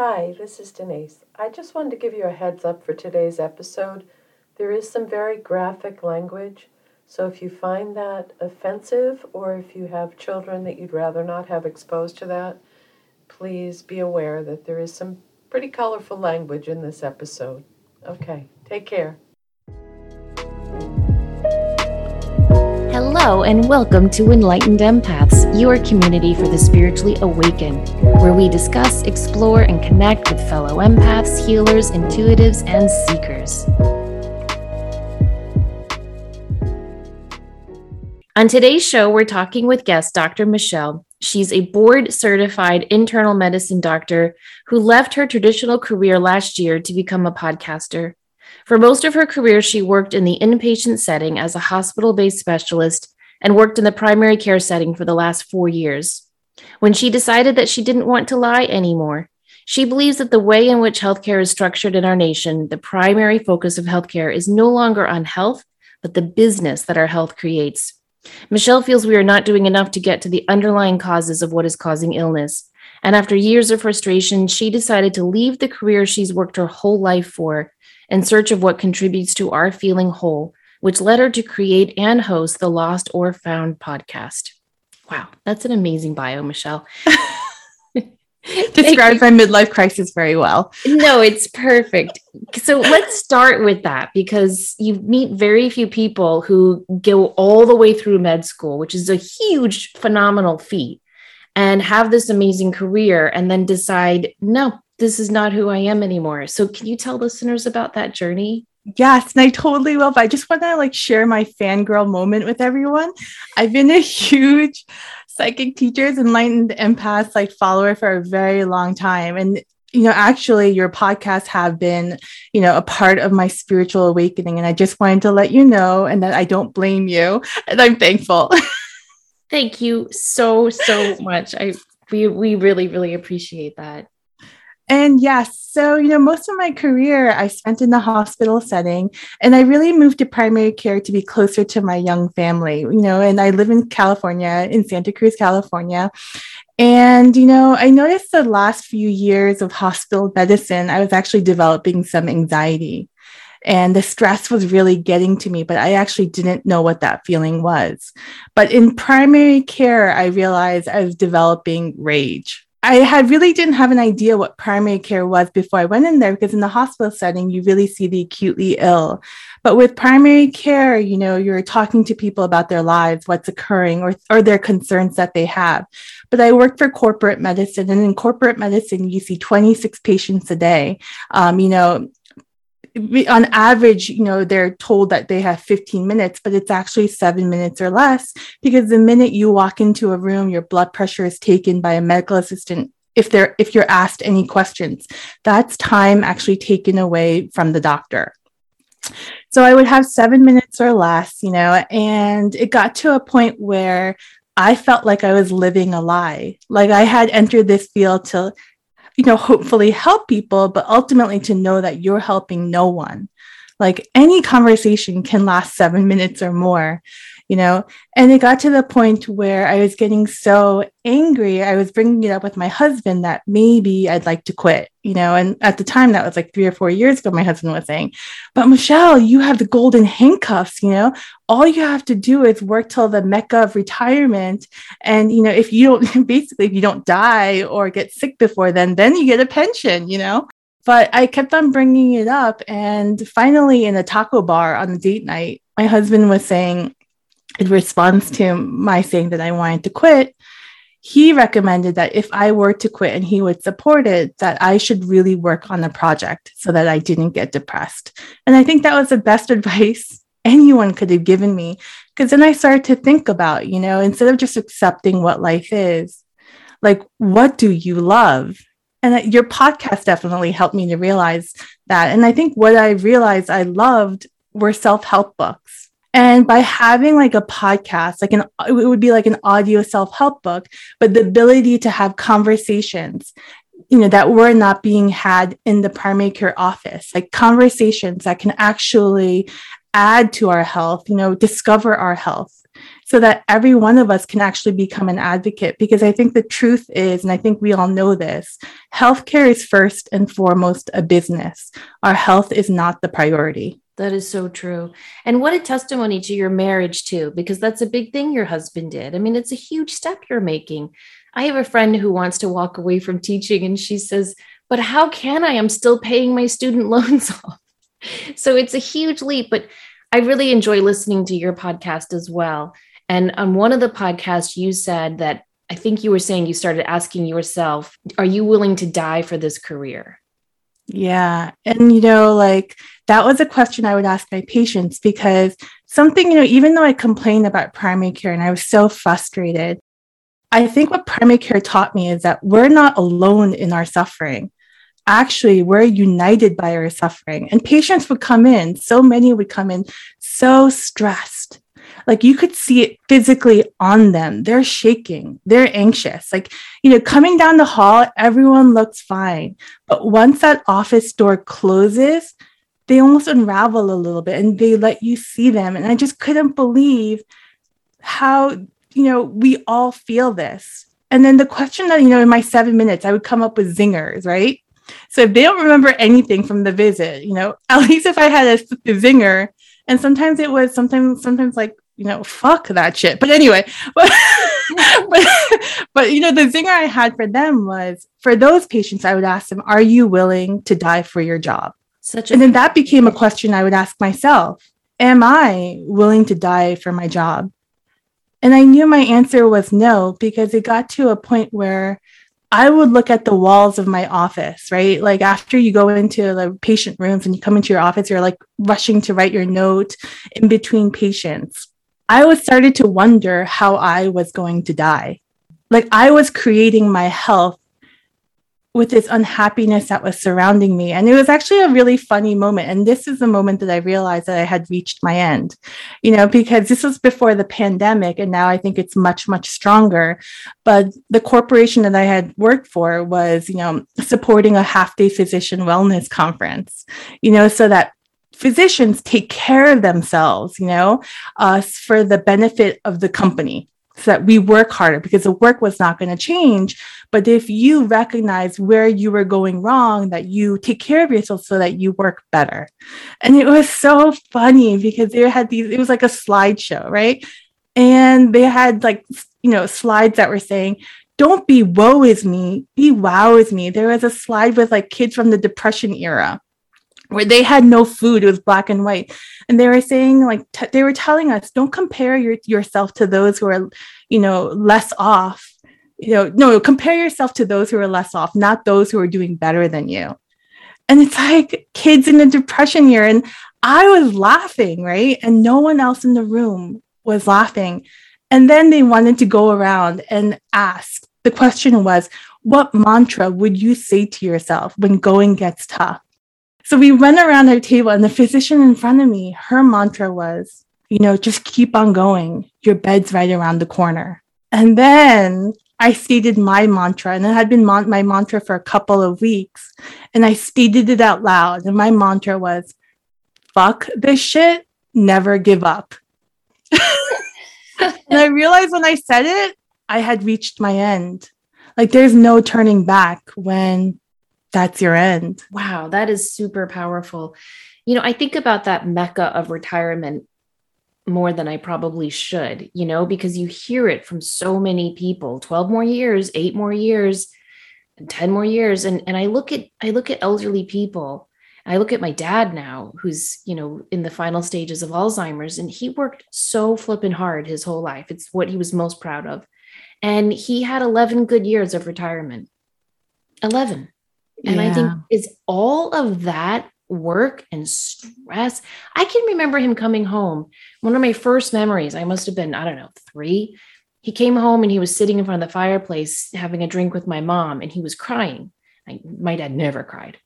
Hi, this is Denise. I just wanted to give you a heads up for today's episode. There is some very graphic language, so if you find that offensive or if you have children that you'd rather not have exposed to that, please be aware that there is some pretty colorful language in this episode. Okay, take care. Hello, and welcome to Enlightened Empaths, your community for the spiritually awakened, where we discuss, explore, and connect with fellow empaths, healers, intuitives, and seekers. On today's show, we're talking with guest Dr. Michelle. She's a board certified internal medicine doctor who left her traditional career last year to become a podcaster. For most of her career, she worked in the inpatient setting as a hospital based specialist and worked in the primary care setting for the last four years. When she decided that she didn't want to lie anymore, she believes that the way in which healthcare is structured in our nation, the primary focus of healthcare is no longer on health, but the business that our health creates. Michelle feels we are not doing enough to get to the underlying causes of what is causing illness. And after years of frustration, she decided to leave the career she's worked her whole life for in search of what contributes to our feeling whole, which led her to create and host the Lost or Found podcast. Wow, that's an amazing bio, Michelle. Describes my midlife crisis very well. No, it's perfect. So let's start with that because you meet very few people who go all the way through med school, which is a huge, phenomenal feat, and have this amazing career and then decide, no, this is not who I am anymore. So can you tell listeners about that journey? Yes, and I totally will. But I just want to like share my fangirl moment with everyone. I've been a huge psychic teachers, enlightened empaths like follower for a very long time. And you know, actually your podcasts have been, you know, a part of my spiritual awakening. And I just wanted to let you know and that I don't blame you. And I'm thankful. Thank you so, so much. I we we really, really appreciate that. And yes, so, you know, most of my career I spent in the hospital setting, and I really moved to primary care to be closer to my young family, you know, and I live in California, in Santa Cruz, California. And, you know, I noticed the last few years of hospital medicine, I was actually developing some anxiety. And the stress was really getting to me, but I actually didn't know what that feeling was. But in primary care, I realized I was developing rage I had really didn't have an idea what primary care was before I went in there because in the hospital setting, you really see the acutely ill. But with primary care, you know, you're talking to people about their lives, what's occurring, or, or their concerns that they have. But I worked for corporate medicine, and in corporate medicine, you see 26 patients a day. Um, you know, on average, you know, they're told that they have 15 minutes, but it's actually seven minutes or less because the minute you walk into a room, your blood pressure is taken by a medical assistant. If they're if you're asked any questions, that's time actually taken away from the doctor. So I would have seven minutes or less, you know, and it got to a point where I felt like I was living a lie. Like I had entered this field to you know, hopefully help people, but ultimately to know that you're helping no one. Like any conversation can last seven minutes or more you know? And it got to the point where i was getting so angry i was bringing it up with my husband that maybe i'd like to quit you know? And at the time that was like three or four years ago my husband was saying but michelle you have the golden handcuffs you know? All you have to do is work till the mecca of retirement and you know if you don't basically if you don't die or get sick before then then you get a pension you know? But I kept on bringing it up. And finally, in a taco bar on a date night, my husband was saying, in response to my saying that I wanted to quit, he recommended that if I were to quit and he would support it, that I should really work on the project so that I didn't get depressed. And I think that was the best advice anyone could have given me. Because then I started to think about, you know, instead of just accepting what life is, like, what do you love? And your podcast definitely helped me to realize that. And I think what I realized I loved were self help books and by having like a podcast, like an it would be like an audio self-help book, but the ability to have conversations, you know, that were not being had in the primary care office, like conversations that can actually add to our health, you know, discover our health. so that every one of us can actually become an advocate. Because I think the truth is, and I think we all know this, healthcare is first and foremost a business. Our health is not the priority. That is so true. And what a testimony to your marriage, too, because that's a big thing your husband did. I mean, it's a huge step you're making. I have a friend who wants to walk away from teaching, and she says, But how can I? I'm still paying my student loans off. So it's a huge leap. But I really enjoy listening to your podcast as well. And on one of the podcasts, you said that I think you were saying you started asking yourself, Are you willing to die for this career? Yeah. And, you know, like that was a question I would ask my patients because something, you know, even though I complained about primary care and I was so frustrated, I think what primary care taught me is that we're not alone in our suffering. Actually, we're united by our suffering. And patients would come in, so many would come in so stressed like you could see it physically on them. They're shaking, they're anxious. Like, you know, coming down the hall, everyone looks fine. But once that office door closes, they almost unravel a little bit and they let you see them. And I just couldn't believe how, you know, we all feel this. And then the question that, you know, in my seven minutes, I would come up with zingers, right? So if they don't remember anything from the visit, you know, at least if I had a, a zinger, and sometimes it was sometimes sometimes like you know, fuck that shit. But anyway, but, but, but, you know, the zinger I had for them was for those patients, I would ask them, are you willing to die for your job? Such and then that became a question I would ask myself. Am I willing to die for my job? And I knew my answer was no, because it got to a point where I would look at the walls of my office, right? Like after you go into the patient rooms and you come into your office, you're like rushing to write your note in between patients. I was started to wonder how I was going to die. Like I was creating my health with this unhappiness that was surrounding me. And it was actually a really funny moment. And this is the moment that I realized that I had reached my end, you know, because this was before the pandemic. And now I think it's much, much stronger. But the corporation that I had worked for was, you know, supporting a half day physician wellness conference, you know, so that physicians take care of themselves, you know, uh, for the benefit of the company so that we work harder because the work was not going to change. But if you recognize where you were going wrong, that you take care of yourself so that you work better. And it was so funny because they had these, it was like a slideshow, right? And they had like, you know, slides that were saying, don't be woe is me, be wow is me. There was a slide with like kids from the depression era where they had no food it was black and white. And they were saying like t- they were telling us don't compare your, yourself to those who are you know less off. You know no compare yourself to those who are less off not those who are doing better than you. And it's like kids in a depression year and i was laughing right? And no one else in the room was laughing. And then they wanted to go around and ask. The question was what mantra would you say to yourself when going gets tough so we went around our table, and the physician in front of me, her mantra was, you know, just keep on going. Your bed's right around the corner. And then I stated my mantra, and it had been mon- my mantra for a couple of weeks. And I stated it out loud. And my mantra was, fuck this shit, never give up. and I realized when I said it, I had reached my end. Like there's no turning back when that's your end. Wow, that is super powerful. You know, I think about that mecca of retirement more than I probably should, you know, because you hear it from so many people 12 more years, eight more years, 10 more years. And, and I look at, I look at elderly people. I look at my dad now, who's, you know, in the final stages of Alzheimer's, and he worked so flipping hard his whole life. It's what he was most proud of. And he had 11 good years of retirement. 11. And yeah. I think is all of that work and stress. I can remember him coming home. One of my first memories, I must have been, I don't know, three. He came home and he was sitting in front of the fireplace having a drink with my mom and he was crying. I, my dad never cried.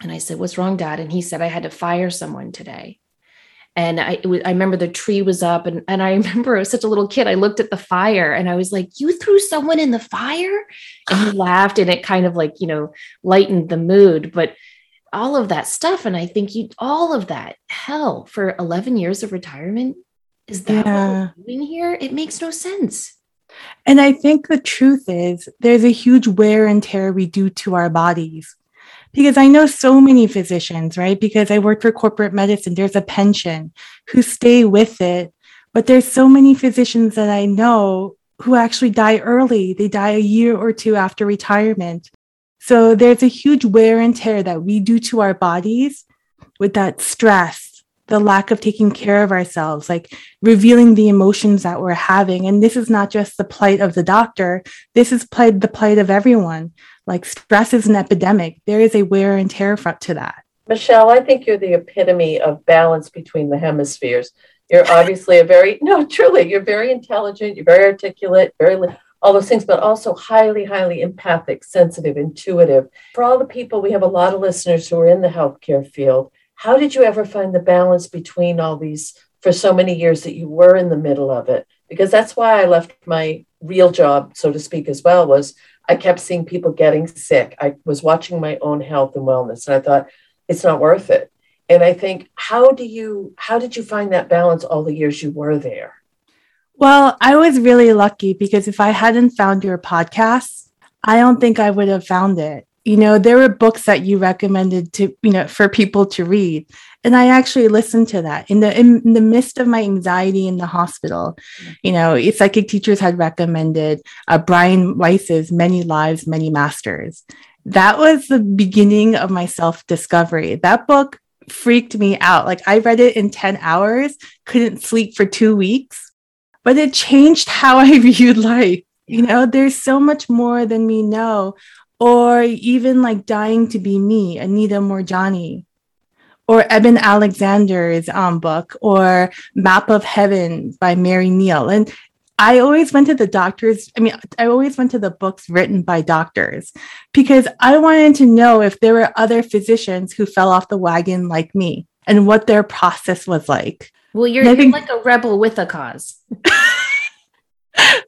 And I said, What's wrong, dad? And he said, I had to fire someone today and I, was, I remember the tree was up and, and I remember I was such a little kid. I looked at the fire and I was like, you threw someone in the fire? And he laughed and it kind of like, you know, lightened the mood, but all of that stuff. And I think you, all of that hell for 11 years of retirement, Is that yeah. what we're doing here? It makes no sense. And I think the truth is there's a huge wear and tear we do to our bodies. Because I know so many physicians, right? Because I work for corporate medicine, there's a pension who stay with it. But there's so many physicians that I know who actually die early. They die a year or two after retirement. So there's a huge wear and tear that we do to our bodies with that stress, the lack of taking care of ourselves, like revealing the emotions that we're having. And this is not just the plight of the doctor, this is plight, the plight of everyone. Like stress is an epidemic. There is a wear and tear front to that. Michelle, I think you're the epitome of balance between the hemispheres. You're obviously a very, no, truly, you're very intelligent, you're very articulate, very, all those things, but also highly, highly empathic, sensitive, intuitive. For all the people, we have a lot of listeners who are in the healthcare field. How did you ever find the balance between all these for so many years that you were in the middle of it? Because that's why I left my real job, so to speak, as well, was I kept seeing people getting sick. I was watching my own health and wellness, and I thought, it's not worth it. And i think how do you how did you find that balance all the years you were there? Well i was really lucky because if i hadn't found your podcast i don't think i would have found it. You know there were books that you recommended to you know for people to read and i actually listened to that in the in the midst of my anxiety in the hospital you know psychic teachers had recommended uh, brian weiss's many lives many masters that was the beginning of my self discovery that book freaked me out. Like I read it in 10 hours, couldn't sleep for two weeks, but it changed how I viewed life. You know, there's so much more than we know. Or even like Dying to Be Me, Anita Moorjani, or Eben Alexander's um, book, or Map of Heaven by Mary Neal. And I always went to the doctors. I mean, I always went to the books written by doctors because I wanted to know if there were other physicians who fell off the wagon like me and what their process was like. Well, you're, you're think, like a rebel with a cause.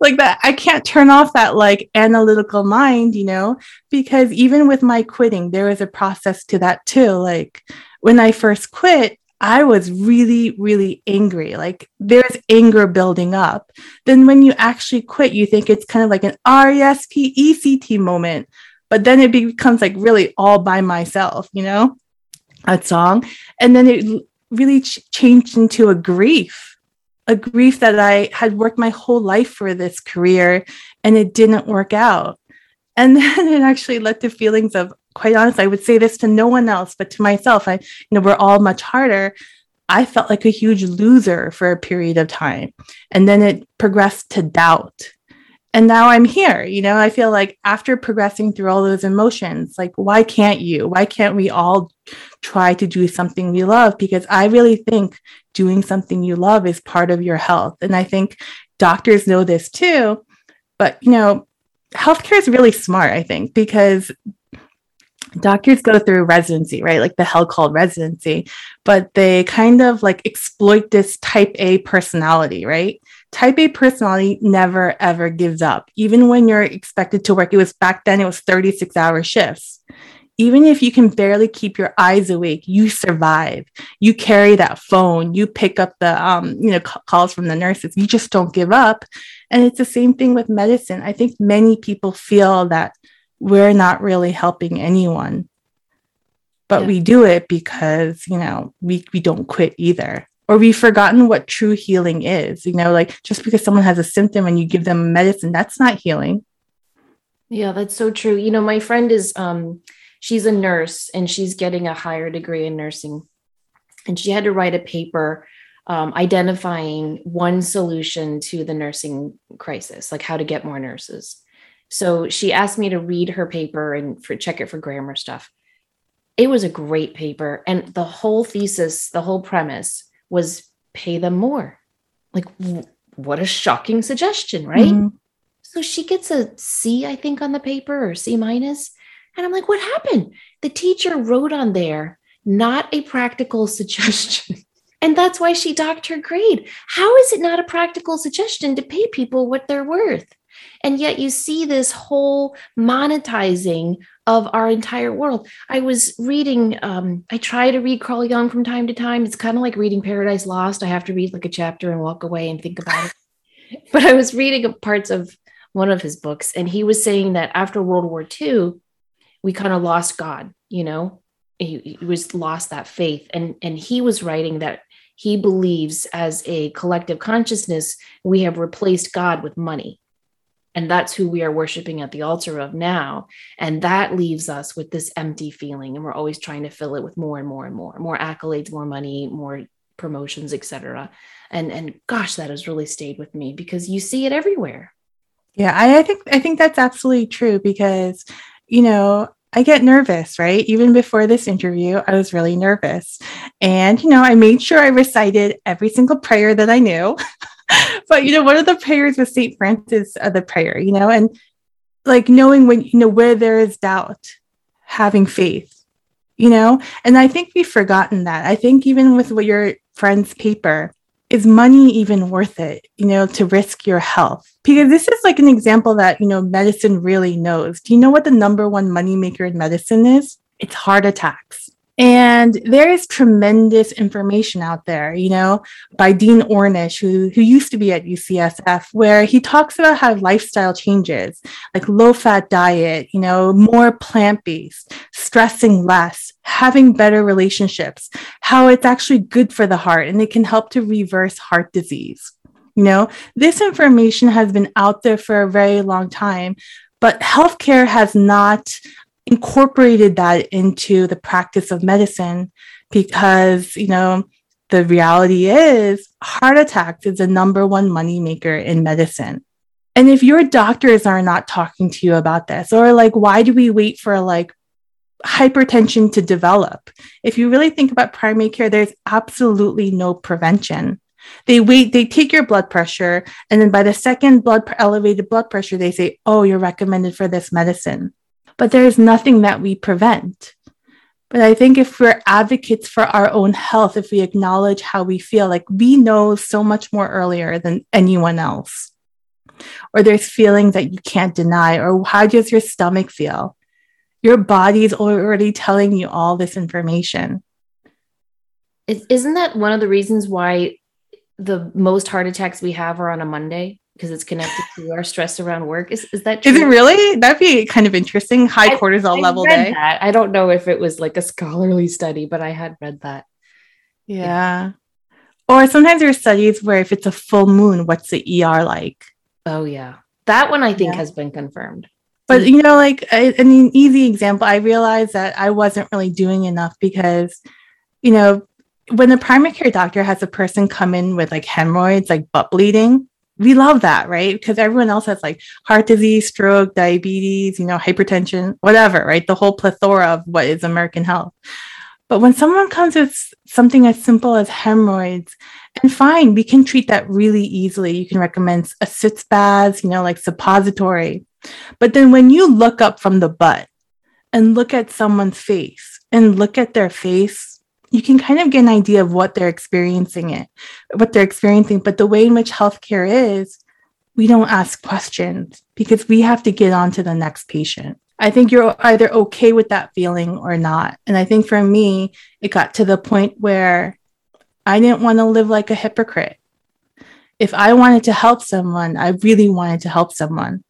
like that, I can't turn off that like analytical mind, you know, because even with my quitting, there was a process to that too. Like when I first quit, I was really, really angry. Like there's anger building up. Then when you actually quit, you think it's kind of like an R E S P E C T moment. But then it becomes like really all by myself, you know, that song. And then it really ch- changed into a grief, a grief that I had worked my whole life for this career and it didn't work out. And then it actually led to feelings of quite honestly, I would say this to no one else, but to myself. I, you know, we're all much harder. I felt like a huge loser for a period of time. And then it progressed to doubt. And now I'm here. You know, I feel like after progressing through all those emotions, like, why can't you? Why can't we all try to do something we love? Because I really think doing something you love is part of your health. And I think doctors know this too. But, you know, healthcare is really smart, I think, because doctors go through residency, right? Like the hell called residency, but they kind of like exploit this type A personality, right? Type A personality never ever gives up. Even when you're expected to work, it was back then, it was 36 hour shifts. Even if you can barely keep your eyes awake, you survive. You carry that phone, you pick up the um, you know, calls from the nurses. You just don't give up. And it's the same thing with medicine. I think many people feel that we're not really helping anyone. But yeah. we do it because, you know, we, we don't quit either. Or we've forgotten what true healing is. You know, like just because someone has a symptom and you give them medicine, that's not healing. Yeah, that's so true. You know, my friend is um she's a nurse and she's getting a higher degree in nursing. And she had to write a paper um, identifying one solution to the nursing crisis, like how to get more nurses. So she asked me to read her paper and for check it for grammar stuff. It was a great paper. And the whole thesis, the whole premise was pay them more. Like, w- what a shocking suggestion, right? Mm-hmm. So she gets a C, I think, on the paper or C minus. And I'm like, what happened? The teacher wrote on there, not a practical suggestion. and that's why she docked her grade. How is it not a practical suggestion to pay people what they're worth? And yet you see this whole monetizing of our entire world. I was reading, um, I try to read Carl Jung from time to time. It's kind of like reading Paradise Lost. I have to read like a chapter and walk away and think about it. But I was reading parts of one of his books, and he was saying that after World War II, we kind of lost God, you know, he, he was lost that faith. And, and he was writing that he believes as a collective consciousness, we have replaced God with money and that's who we are worshiping at the altar of now. And that leaves us with this empty feeling. And we're always trying to fill it with more and more and more, more accolades, more money, more promotions, etc. And and gosh, that has really stayed with me because you see it everywhere. Yeah, I, I think I think that's absolutely true because, you know, I get nervous, right? Even before this interview, I was really nervous. And, you know, I made sure I recited every single prayer that I knew. but you know, one of the prayers was Saint Francis of the prayer, you know, and like knowing when you know where there is doubt, having faith, you know, and I think we've forgotten that. I think even with what your friend's paper, is money even worth it, you know, to risk your health? Because this is like an example that, you know, medicine really knows. Do you know what the number one moneymaker in medicine is? It's heart attacks. And there is tremendous information out there, you know, by Dean Ornish, who, who used to be at UCSF, where he talks about how lifestyle changes, like low fat diet, you know, more plant based, stressing less, having better relationships, how it's actually good for the heart and it can help to reverse heart disease. You know, this information has been out there for a very long time, but healthcare has not incorporated that into the practice of medicine because, you know, the reality is heart attacks is the number one moneymaker in medicine. And if your doctors are not talking to you about this, or like, why do we wait for like hypertension to develop? If you really think about primary care, there's absolutely no prevention. They wait, they take your blood pressure, and then by the second blood elevated blood pressure, they say, "Oh, you're recommended for this medicine." But there's nothing that we prevent. But I think if we're advocates for our own health, if we acknowledge how we feel, like we know so much more earlier than anyone else, or there's feelings that you can't deny, or how does your stomach feel? Your body's already telling you all this information. Isn't that one of the reasons why the most heart attacks we have are on a Monday? Because it's connected to our stress around work. Is, is that true? Is it really? That'd be kind of interesting. High I, cortisol I level day. That. I don't know if it was like a scholarly study, but I had read that. Yeah. yeah. Or sometimes there are studies where if it's a full moon, what's the ER like? Oh, yeah. That one I think yeah. has been confirmed. But you know, like I, an easy example, I realized that I wasn't really doing enough because, you know, when the primary care doctor has a person come in with like hemorrhoids, like butt bleeding, we love that, right? Because everyone else has like heart disease, stroke, diabetes, you know, hypertension, whatever, right? The whole plethora of what is American health. But when someone comes with something as simple as hemorrhoids, and fine, we can treat that really easily. You can recommend a sitz baths, you know, like suppository. But then when you look up from the butt and look at someone's face and look at their face you can kind of get an idea of what they're experiencing it, what they're experiencing. But the way in which healthcare is, we don't ask questions because we have to get on to the next patient. I think you're either okay with that feeling or not. And I think for me, it got to the point where I didn't want to live like a hypocrite. If I wanted to help someone, I really wanted to help someone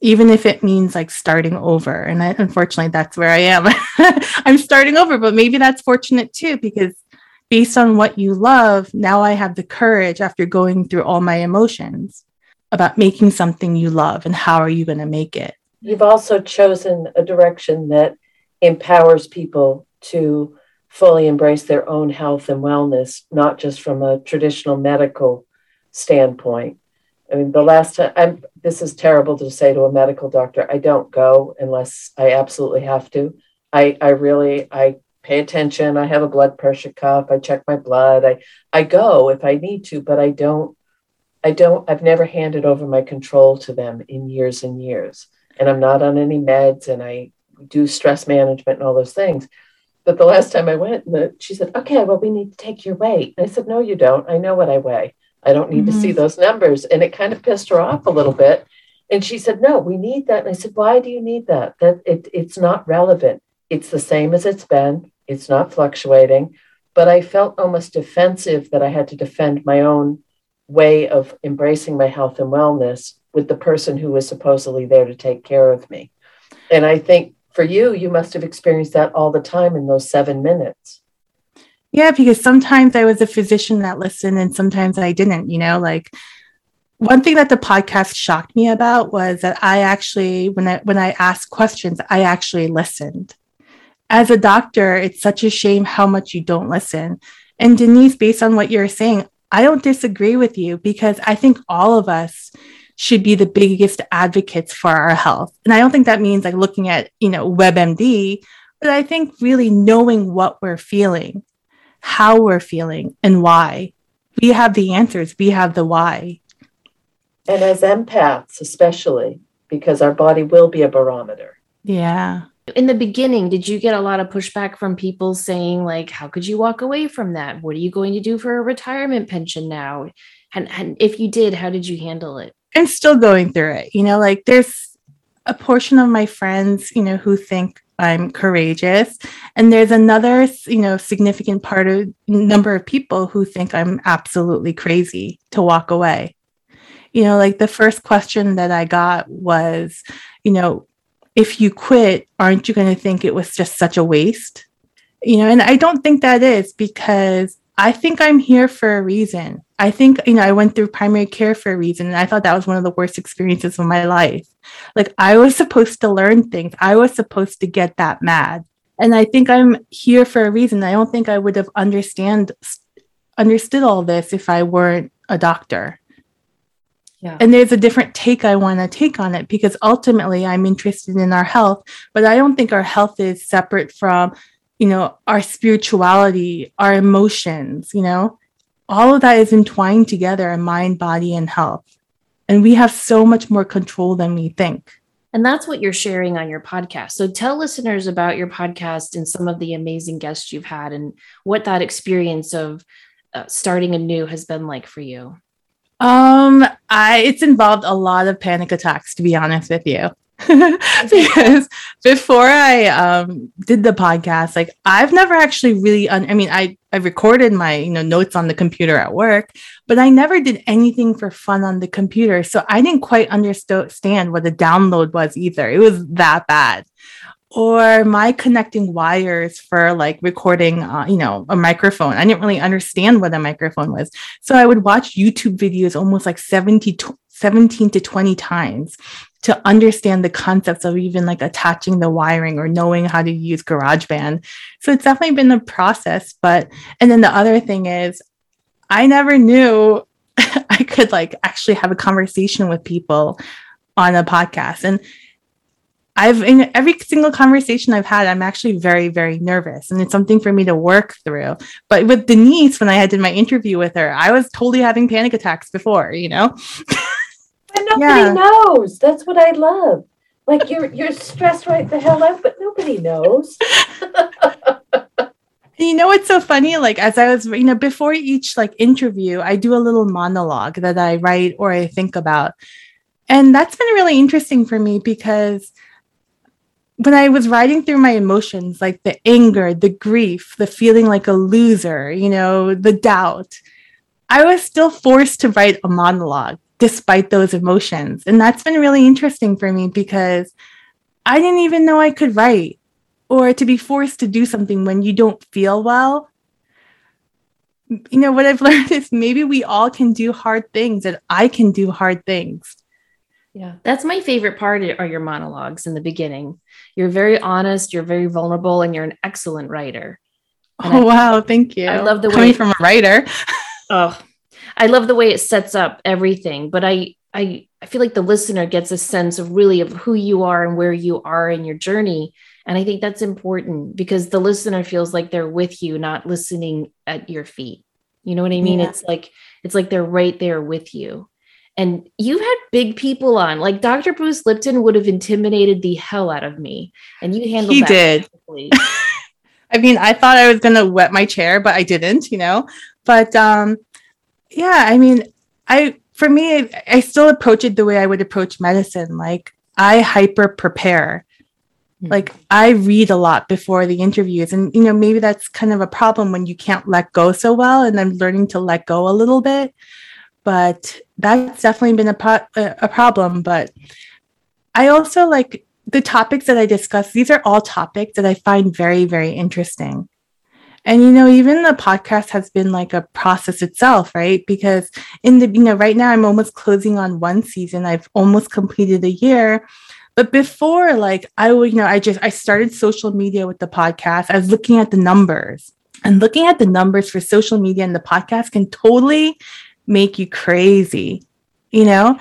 even if it means like starting over. And I, unfortunately, that's where I am. I'm starting over, but maybe that's fortunate too, because based on what you love, now I have the courage after going through all my emotions about making something you love and how are you going to make it. You've also chosen a direction that empowers people to fully embrace their own health and wellness, not just from a traditional medical standpoint. I mean, the last time I'm, this is terrible to say to a medical doctor. I don't go unless I absolutely have to. I, I really, I pay attention. I have a blood pressure cuff. I check my blood. I, I go if I need to, but I don't, I don't, I've never handed over my control to them in years and years. And I'm not on any meds and I do stress management and all those things. But the last time I went, she said, okay, well, we need to take your weight. And I said, no, you don't. I know what I weigh. I don't need mm-hmm. to see mm-hmm. those numbers. And it kind of pissed her off a little bit. And she said, No, we need that. And I said, Why do you need that? That it, it's not relevant. It's the same as it's been. It's not fluctuating. But I felt almost defensive that I had to defend my own way of embracing my health and wellness with the person who was supposedly there to take care of me. And I think for you, you must have experienced that all the time in those seven minutes. Yeah, because sometimes I was a physician that listened and sometimes I didn't, you know, like one thing that the podcast shocked me about was that I actually when I when I asked questions, I actually listened. As a doctor, it's such a shame how much you don't listen. And Denise, based on what you're saying, I don't disagree with you because I think all of us should be the biggest advocates for our health. And I don't think that means like looking at, you know, WebMD, but I think really knowing what we're feeling, how we're feeling, and why. We have the answers, we have the why. And as empaths, especially, because our body will be a barometer. Yeah. In the beginning, did you get a lot of pushback from people saying, like, how could you walk away from that? What are you going to do for a retirement pension now? And, and if you did, how did you handle it? I'm still going through it. You know, like there's a portion of my friends, you know, who think I'm courageous. And there's another, you know, significant part of number of people who think I'm absolutely crazy to walk away you know, like the first question that I got was, you know, if you quit, aren't you going to think it was just such a waste? You know, and I don't think that is because I think I'm here for a reason. I think, you know, I went through primary care for a reason. And I thought that was one of the worst experiences of my life. Like, I was supposed to learn things, I was supposed to get that mad. And I think I'm here for a reason. I don't think I would have understand understood all this if I weren't a doctor. Yeah. And there's a different take I want to take on it because ultimately I'm interested in our health, but I don't think our health is separate from, you know, our spirituality, our emotions, you know, all of that is entwined together in mind, body, and health. And we have so much more control than we think. And that's what you're sharing on your podcast. So tell listeners about your podcast and some of the amazing guests you've had and what that experience of uh, starting anew has been like for you. Um, I it's involved a lot of panic attacks, to be honest with you. because before I um, did the podcast, like I've never actually really, un- I mean, I I recorded my you know notes on the computer at work, but I never did anything for fun on the computer, so I didn't quite understand what the download was either. It was that bad. Or my connecting wires for like recording uh, you know a microphone. I didn't really understand what a microphone was. So i would watch youtube videos almost like 70 17 to 20 times to understand the concepts of even like attaching the wiring or knowing how to use garageband so it's definitely been a process but and then the other thing is i never knew i could like actually have a conversation with people on a podcast and I've in every single conversation I've had, I'm actually very, very nervous, and it's something for me to work through. But with Denise, when I had did my interview with her, I was totally having panic attacks before, you know. nobody yeah. knows. That's what I love. Like you're you're stressed right the hell out, but nobody knows. you know what's so funny? Like as I was, you know, before each like interview, I do a little monologue that I write or I think about. And that's been really interesting for me because when I was writing through my emotions, like the anger, the grief, the feeling like a loser, you know, the doubt, I was still forced to write a monologue despite those emotions. And that's been really interesting for me because I didn't even know I could write or to be forced to do something when you don't feel well. You know, what I've learned is maybe we all can do hard things and I can do hard things. Yeah, that's my favorite part are your monologues in the beginning. You're very honest, you're very vulnerable, and you're an excellent writer. And oh I, wow, thank you. I love the coming way from a writer. oh, I love the way it sets up everything. But I, I, I feel like the listener gets a sense of really of who you are and where you are in your journey. And I think that's important because the listener feels like they're with you, not listening at your feet. You know what I mean? Yeah. It's like it's like they're right there with you. And you've had big people on, like Dr. Bruce Lipton would have intimidated the hell out of me. And you handled he did. I mean, I thought I was gonna wet my chair, but I didn't, you know. But um, yeah, I mean, I for me, I still approach it the way I would approach medicine. Like I hyper prepare. Mm-hmm. Like I read a lot before the interviews. And, you know, maybe that's kind of a problem when you can't let go so well. And I'm learning to let go a little bit. But that's definitely been a, pro- a problem. But I also like the topics that I discuss, these are all topics that I find very, very interesting. And you know, even the podcast has been like a process itself, right? Because in the you know, right now I'm almost closing on one season. I've almost completed a year. But before, like I would, you know, I just I started social media with the podcast. I was looking at the numbers. And looking at the numbers for social media and the podcast can totally make you crazy, you know?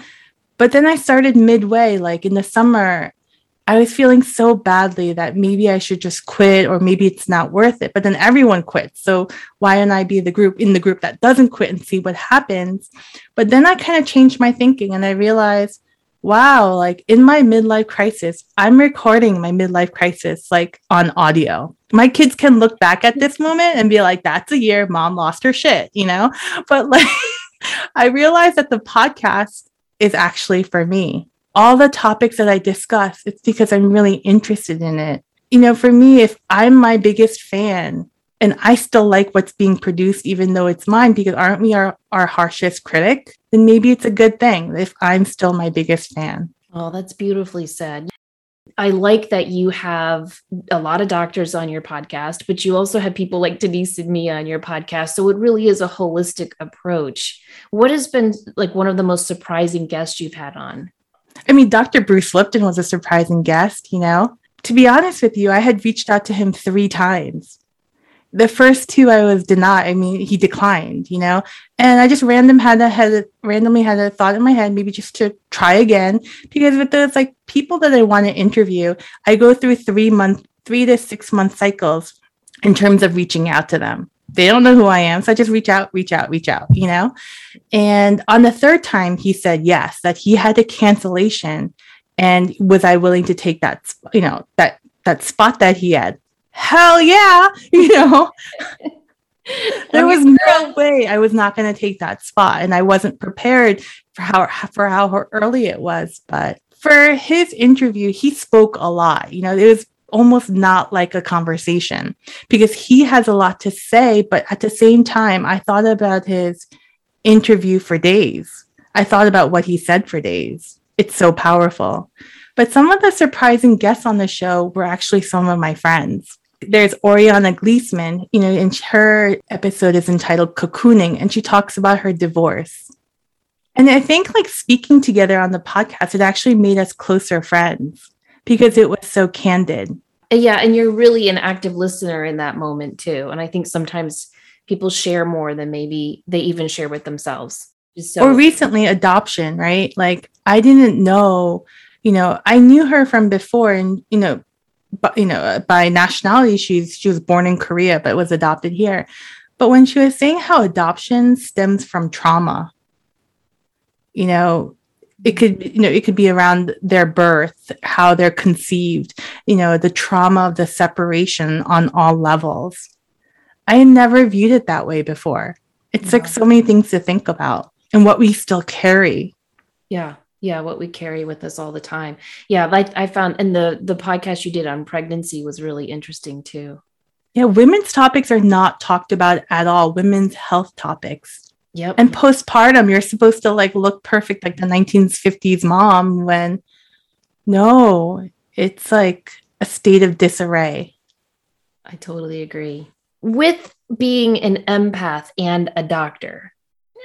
But then I started midway, like in the summer, I was feeling so badly that maybe I should just quit or maybe it's not worth it. But then everyone quits. So why don't I be the group in the group that doesn't quit and see what happens? But then I kind of changed my thinking and I realized, wow, like in my midlife crisis, I'm recording my midlife crisis like on audio. My kids can look back at this moment and be like, that's a year mom lost her shit, you know? But like I realized that the podcast is actually for me all the topics that I discuss, it's because I'm really interested in it. You know, for me, if I'm my biggest fan and I still like what's being produced, even though it's mine, because aren't we our, our harshest critic? Then maybe it's a good thing if I'm still my biggest fan. Oh, that's beautifully said. I like that you have a lot of doctors on your podcast, but you also have people like Denise and Mia on your podcast. So it really is a holistic approach. What has been like one of the most surprising guests you've had on? I mean, Dr. Bruce Lipton was a surprising guest, you know? To be honest with you, I had reached out to him three times. The first two I was denied. I mean, he declined, you know, and I just random had a had randomly had a thought in my head, maybe just to try again. Because with those like people that I want to interview, I go through three month, three to six month cycles in terms of reaching out to them they don't know who I am. So I just reach out, reach out, reach out, you know? And on the third time, he said yes, that he had a cancellation. And was I willing to take that, you know, that, that spot that he had? Hell yeah, you know? there was no way I was not going to take that spot. And I wasn't prepared for how, for how early it was. But for his interview, he spoke a lot. You know, it was almost not like a conversation because he has a lot to say. But at the same time, I thought about his interview for days. I thought about what he said for days. It's so powerful. But some of the surprising guests on the show were actually some of my friends. There's Oriana Gleesman, you know, and her episode is entitled Cocooning, and she talks about her divorce. And I think like speaking together on the podcast, it actually made us closer friends because it was so candid. Yeah, and you're really an active listener in that moment too. And I think sometimes people share more than maybe they even share with themselves. So- or recently adoption, right? Like I didn't know, you know, I knew her from before and you know, but you know, uh, by nationality she's she was born in Korea but was adopted here. But when she was saying how adoption stems from trauma, you know, it could you know it could be around their birth how they're conceived you know the trauma of the separation on all levels. I never viewed it that way before. It's yeah. like so many things to think about and what we still carry. Yeah. Yeah what we carry with us all the time. Yeah like i found and the the podcast you did on pregnancy was really interesting too. Yeah women's topics are not talked about at all. Women's health topics Yep. And postpartum, you're supposed to like look perfect like the 1950s mom when no, it's like a state of disarray. I totally agree. With being an empath and a doctor,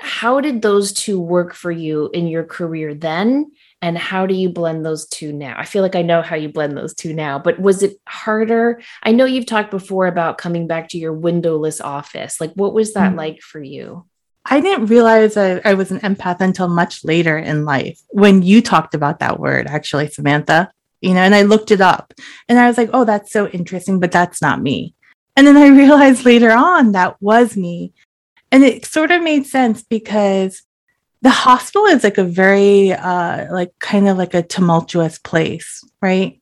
how did those two work for you in your career then? And how do you blend those two now? I feel like I know how you blend those two now, but was it harder? I know you've talked before about coming back to your windowless office. Like, what was that mm-hmm. like for you? I didn't realize I, I was an empath until much later in life when you talked about that word, actually, Samantha. You know, and I looked it up and I was like, oh, that's so interesting, but that's not me. And then I realized later on that was me. And it sort of made sense because the hospital is like a very, uh, like kind of like a tumultuous place, right?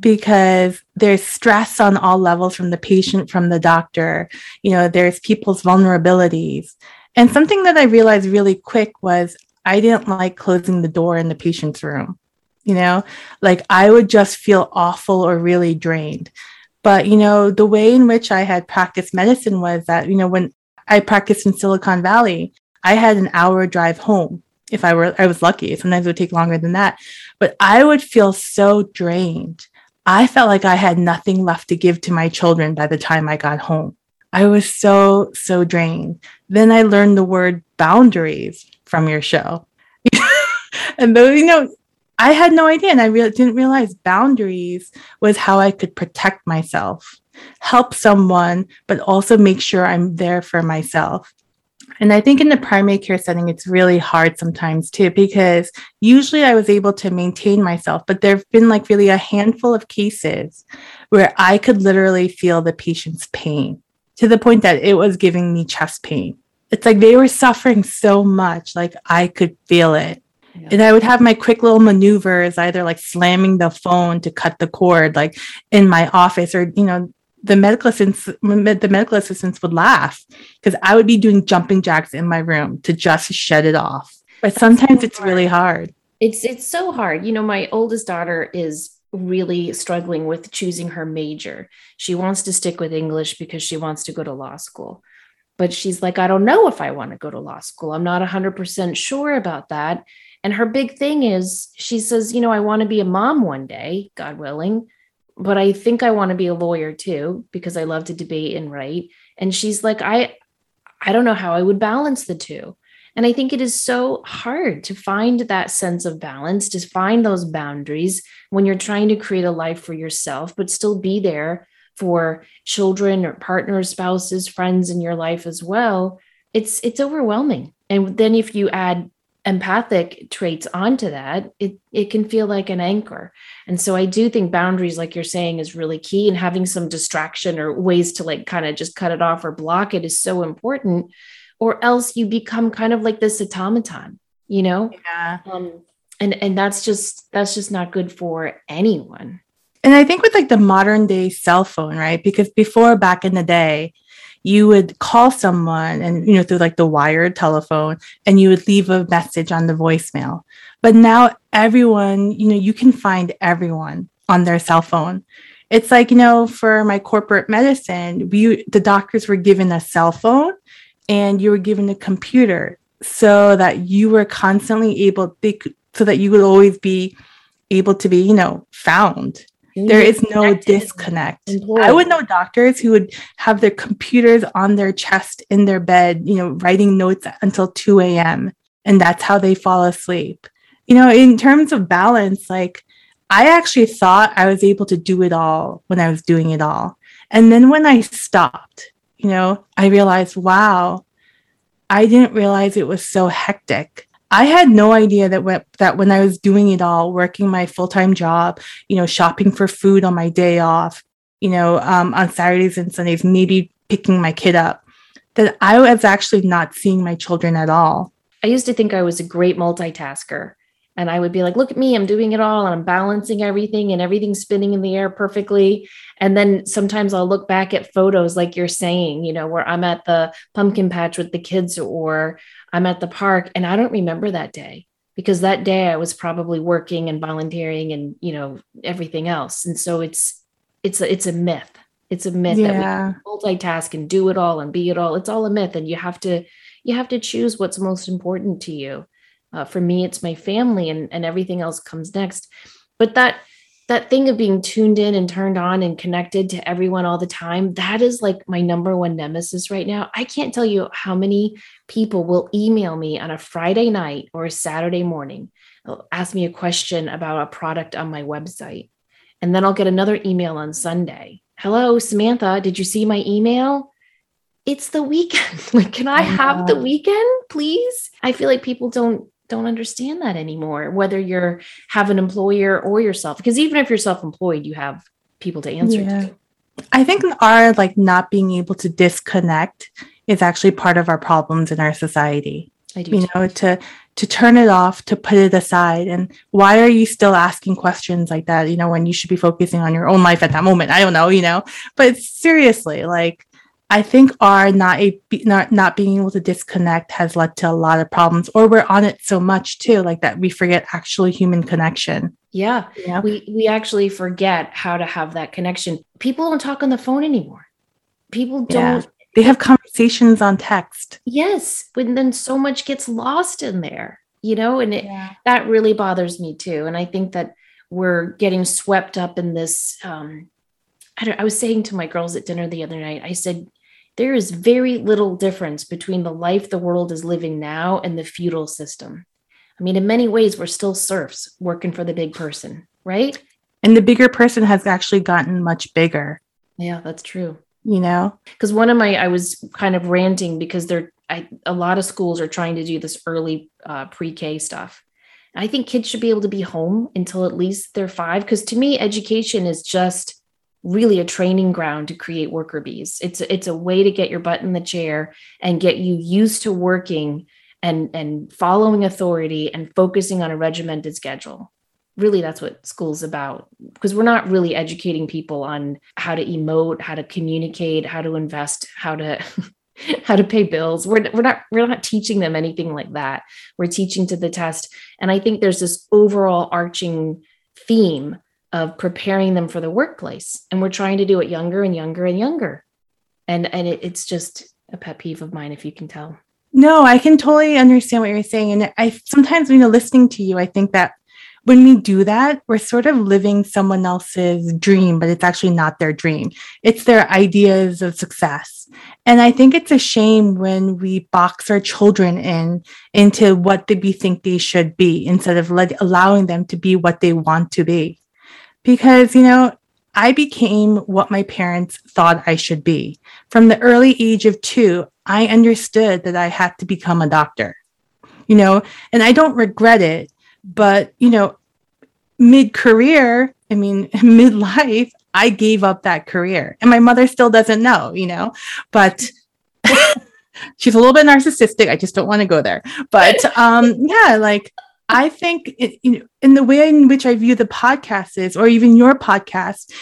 because there's stress on all levels from the patient from the doctor you know there's people's vulnerabilities and something that I realized really quick was I didn't like closing the door in the patient's room. You know, like I would just feel awful or really drained. But, you know, the way in which I had practiced medicine was that, you know, when I practiced in Silicon Valley, I had an hour drive home if I were I was lucky. Sometimes it would take longer than that. But I would feel so drained. I felt like I had nothing left to give to my children by the time I got home. I was so, so drained. Then I learned the word boundaries from your show. and those, you know, I had no idea. And I really didn't realize boundaries was how I could protect myself, help someone, but also make sure I'm there for myself. And I think in the primary care setting, it's really hard sometimes too, because usually I was able to maintain myself, but there have been like really a handful of cases where I could literally feel the patient's pain to the point that it was giving me chest pain. It's like they were suffering so much, like I could feel it. Yeah. And I would have my quick little maneuvers, either like slamming the phone to cut the cord, like in my office, or you know, the medical assistants, the medical assistants would laugh because I would be doing jumping jacks in my room to just shut it off. But sometimes so it's really hard. It's it's so hard. You know, my oldest daughter is really struggling with choosing her major. She wants to stick with English because she wants to go to law school. But she's like, I don't know if I want to go to law school. I'm not 100% sure about that. And her big thing is she says, you know, I want to be a mom one day, God willing, but I think I want to be a lawyer too because I love to debate and write. And she's like, I I don't know how I would balance the two. And I think it is so hard to find that sense of balance, to find those boundaries when you're trying to create a life for yourself, but still be there for children or partners, spouses, friends in your life as well. It's it's overwhelming. And then if you add empathic traits onto that, it it can feel like an anchor. And so I do think boundaries, like you're saying, is really key. And having some distraction or ways to like kind of just cut it off or block it is so important or else you become kind of like this automaton, you know? Yeah. Um, and and that's just that's just not good for anyone. And I think with like the modern day cell phone, right? Because before back in the day, you would call someone and you know through like the wired telephone and you would leave a message on the voicemail but now everyone you know you can find everyone on their cell phone it's like you know for my corporate medicine we the doctors were given a cell phone and you were given a computer so that you were constantly able so that you would always be able to be you know found. There is no disconnect. I would know doctors who would have their computers on their chest in their bed you know writing notes until 2 a.m and that's how they fall asleep. You know in terms of balance like i actually thought i was able to do it all when i was doing it all. And then when i stopped you know, I realized, wow, I didn't realize it was so hectic. I had no idea that when, that when I was doing it all, working my full time job, you know, shopping for food on my day off, you know, um, on Saturdays and Sundays, maybe picking my kid up, that I was actually not seeing my children at all. I used to think I was a great multitasker. And I would be like, look at me, I'm doing it all and I'm balancing everything and everything's spinning in the air perfectly. And then sometimes I'll look back at photos, like you're saying, you know, where I'm at the pumpkin patch with the kids or I'm at the park and I don't remember that day because that day I was probably working and volunteering and, you know, everything else. And so it's, it's a, it's a myth. It's a myth yeah. that we multitask and do it all and be it all. It's all a myth. And you have to, you have to choose what's most important to you uh, for me, it's my family, and and everything else comes next. But that that thing of being tuned in and turned on and connected to everyone all the time that is like my number one nemesis right now. I can't tell you how many people will email me on a friday night or a saturday morning. They'll ask me a question about a product on my website. And then i'll get another email on sunday. Hello samantha did you see my email? It's the weekend. Like can i have the weekend please? I feel like people don't don't understand that anymore, whether you're have an employer or yourself. Because even if you're self-employed, you have people to answer yeah. to. I think our like not being able to disconnect is actually part of our problems in our society. I do. You too. know, to to turn it off, to put it aside. And why are you still asking questions like that? You know, when you should be focusing on your own life at that moment. I don't know, you know. But seriously, like I think our not a not not being able to disconnect has led to a lot of problems, or we're on it so much too, like that we forget actually human connection. Yeah, yeah. we we actually forget how to have that connection. People don't talk on the phone anymore. People don't. Yeah. They have conversations on text. Yes, but then so much gets lost in there, you know, and it, yeah. that really bothers me too. And I think that we're getting swept up in this. Um, I, I was saying to my girls at dinner the other night, I said, there is very little difference between the life the world is living now and the feudal system. I mean, in many ways, we're still serfs working for the big person, right? And the bigger person has actually gotten much bigger. Yeah, that's true. You know, because one of my, I was kind of ranting because they're, I, a lot of schools are trying to do this early uh, pre K stuff. I think kids should be able to be home until at least they're five. Because to me, education is just really a training ground to create worker bees. It's it's a way to get your butt in the chair and get you used to working and and following authority and focusing on a regimented schedule. Really that's what school's about because we're not really educating people on how to emote, how to communicate, how to invest, how to how to pay bills. We're, we're not we're not teaching them anything like that. We're teaching to the test and I think there's this overall arching theme of preparing them for the workplace. And we're trying to do it younger and younger and younger. And and it, it's just a pet peeve of mine, if you can tell. No, I can totally understand what you're saying. And I sometimes, you know, listening to you, I think that when we do that, we're sort of living someone else's dream, but it's actually not their dream. It's their ideas of success. And I think it's a shame when we box our children in into what we think they should be instead of let, allowing them to be what they want to be because, you know, I became what my parents thought I should be. From the early age of two, I understood that I had to become a doctor, you know, and I don't regret it. But, you know, mid career, I mean, midlife, I gave up that career. And my mother still doesn't know, you know, but she's a little bit narcissistic. I just don't want to go there. But um, yeah, like, I think it, you know, in the way in which I view the podcast is, or even your podcast,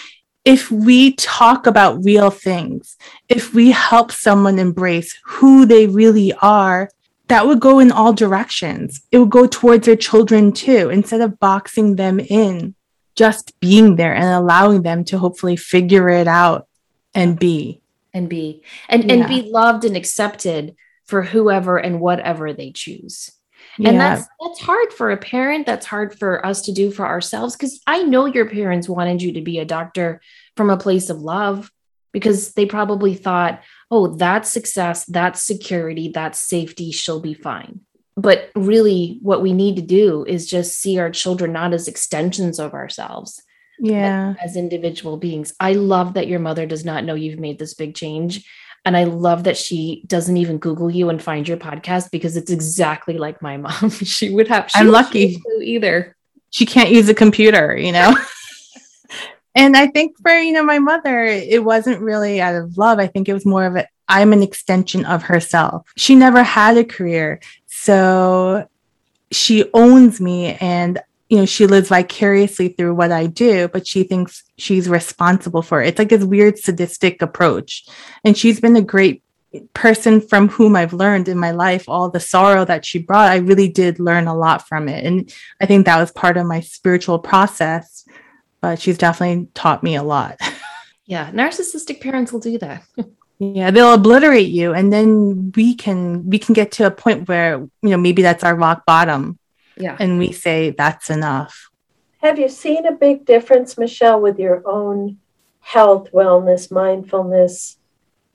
if we talk about real things, if we help someone embrace who they really are, that would go in all directions. It would go towards their children too, instead of boxing them in, just being there and allowing them to hopefully figure it out and be. And be and, yeah. and be loved and accepted for whoever and whatever they choose and yeah. that's that's hard for a parent that's hard for us to do for ourselves because i know your parents wanted you to be a doctor from a place of love because they probably thought oh that's success that's security that's safety she'll be fine. But really what we need to do is just see our children not as extensions of ourselves yeah. as individual beings. I love that your mother does not know you've made this big change and I love that she doesn't even Google you and find your podcast because it's exactly like my mom. she would have. She I'm lucky either. She can't use a computer, you know. and I think for you know my mother, it wasn't really out of love. I think it was more of a I'm an extension of herself. She never had a career, so she owns me and you know, she lives vicariously through what I do, but she thinks she's responsible for it. It's like this weird sadistic approach. And she's been a great person from whom I've learned in my life all the sorrow that she brought. I really did learn a lot from it. And I think that was part of my spiritual process. But she's definitely taught me a lot. Yeah, narcissistic parents will do that. yeah, they'll obliterate you and then we can we can get to a point where, you know, maybe that's our rock bottom yeah. And we say that's enough. Have you seen a big difference, Michelle, with your own health, wellness, mindfulness,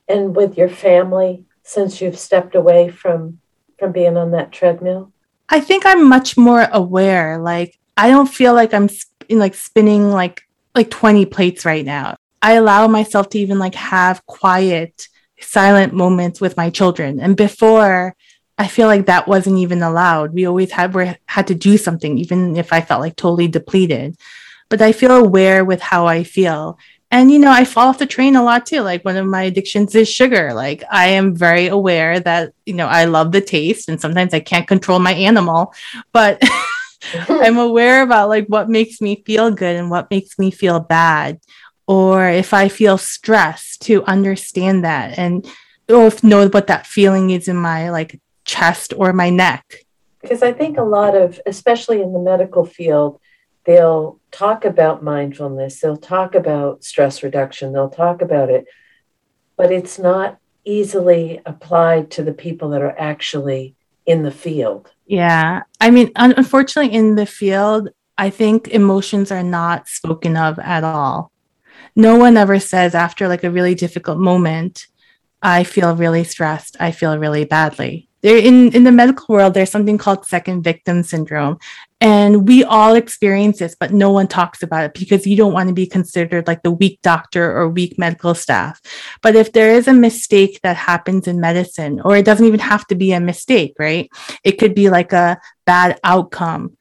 and with your family since you've stepped away from from being on that treadmill? I think I'm much more aware. Like I don't feel like I'm sp- like spinning like like 20 plates right now. I allow myself to even like have quiet, silent moments with my children. And before I feel like that wasn't even allowed. We always had we had to do something, even if I felt like totally depleted. But I feel aware with how I feel. And you know, I fall off the train a lot too. Like one of my addictions is sugar. Like I am very aware that, you know, I love the taste and sometimes I can't control my animal, but I'm aware about like what makes me feel good and what makes me feel bad or if I feel stress to understand that and or if know what that feeling is in my like chest or my neck. Because I think a lot of, especially in the medical field, they'll talk about mindfulness, they'll talk about stress reduction, they'll talk about it, but it's not easily applied to the people that are actually in the field. Yeah. I mean, unfortunately, in the field, I think emotions are not spoken of at all. No one ever says after like a really difficult moment, I feel really stressed. I feel really badly. There in, in the medical world, there's something called second victim syndrome. And we all experience this, but no one talks about it because you don't want to be considered like the weak doctor or weak medical staff. But if there is a mistake that happens in medicine, or it doesn't even have to be a mistake, right? It could be like a bad outcome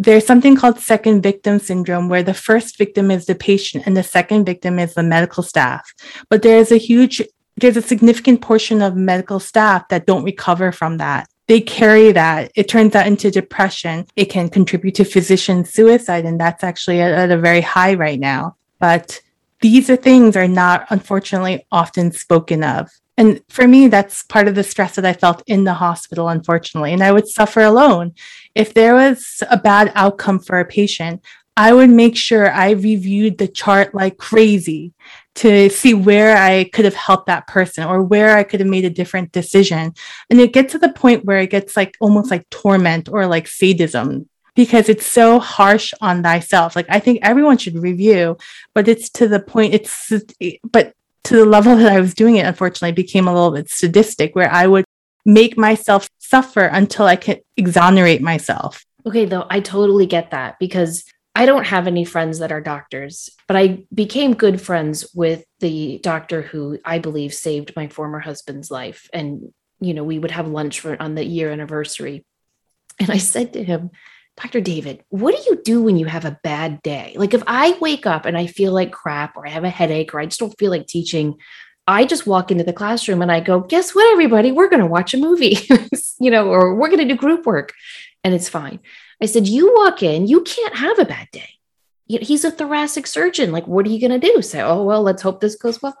there's something called second victim syndrome where the first victim is the patient and the second victim is the medical staff but there is a huge there's a significant portion of medical staff that don't recover from that. They carry that. It turns out into depression. It can contribute to physician suicide and that's actually at, at a very high right now. But these are things are not unfortunately often spoken of. And for me, that's part of the stress that I felt in the hospital, unfortunately. And I would suffer alone. If there was a bad outcome for a patient, I would make sure I reviewed the chart like crazy to see where I could have helped that person or where I could have made a different decision. And it gets to the point where it gets like almost like torment or like sadism because it's so harsh on thyself. Like I think everyone should review, but it's to the point it's but to the level that I was doing it, unfortunately, became a little bit sadistic where I would make myself suffer until I could exonerate myself. Okay, though, I totally get that because I don't have any friends that are doctors, but I became good friends with the doctor who I believe saved my former husband's life. And, you know, we would have lunch for on the year anniversary. And I said to him, Dr. David, what do you do when you have a bad day? Like if I wake up and I feel like crap or I have a headache or I just don't feel like teaching, I just walk into the classroom and I go, guess what, everybody? We're going to watch a movie, you know, or we're going to do group work and it's fine. I said, you walk in, you can't have a bad day. He's a thoracic surgeon. Like, what are you going to do? Say, oh, well, let's hope this goes well.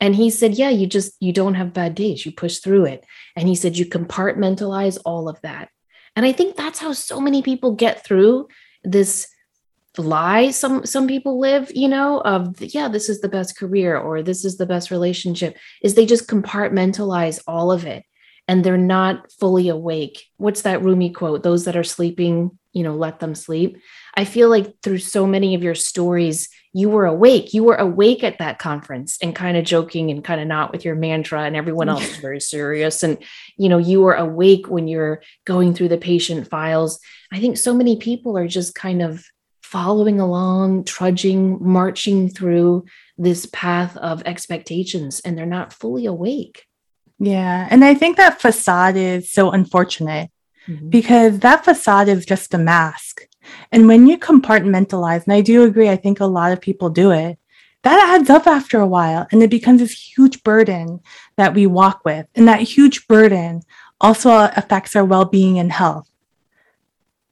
And he said, yeah, you just, you don't have bad days. You push through it. And he said, you compartmentalize all of that. And I think that's how so many people get through this lie some some people live you know of yeah this is the best career or this is the best relationship is they just compartmentalize all of it and they're not fully awake. What's that Rumi quote? Those that are sleeping you know let them sleep. I feel like through so many of your stories you were awake. You were awake at that conference and kind of joking and kind of not with your mantra and everyone else is very serious. And you know you were awake when you're going through the patient files. I think so many people are just kind of following along trudging marching through this path of expectations and they're not fully awake yeah and i think that facade is so unfortunate mm-hmm. because that facade is just a mask and when you compartmentalize, and I do agree, I think a lot of people do it, that adds up after a while and it becomes this huge burden that we walk with. And that huge burden also affects our well being and health.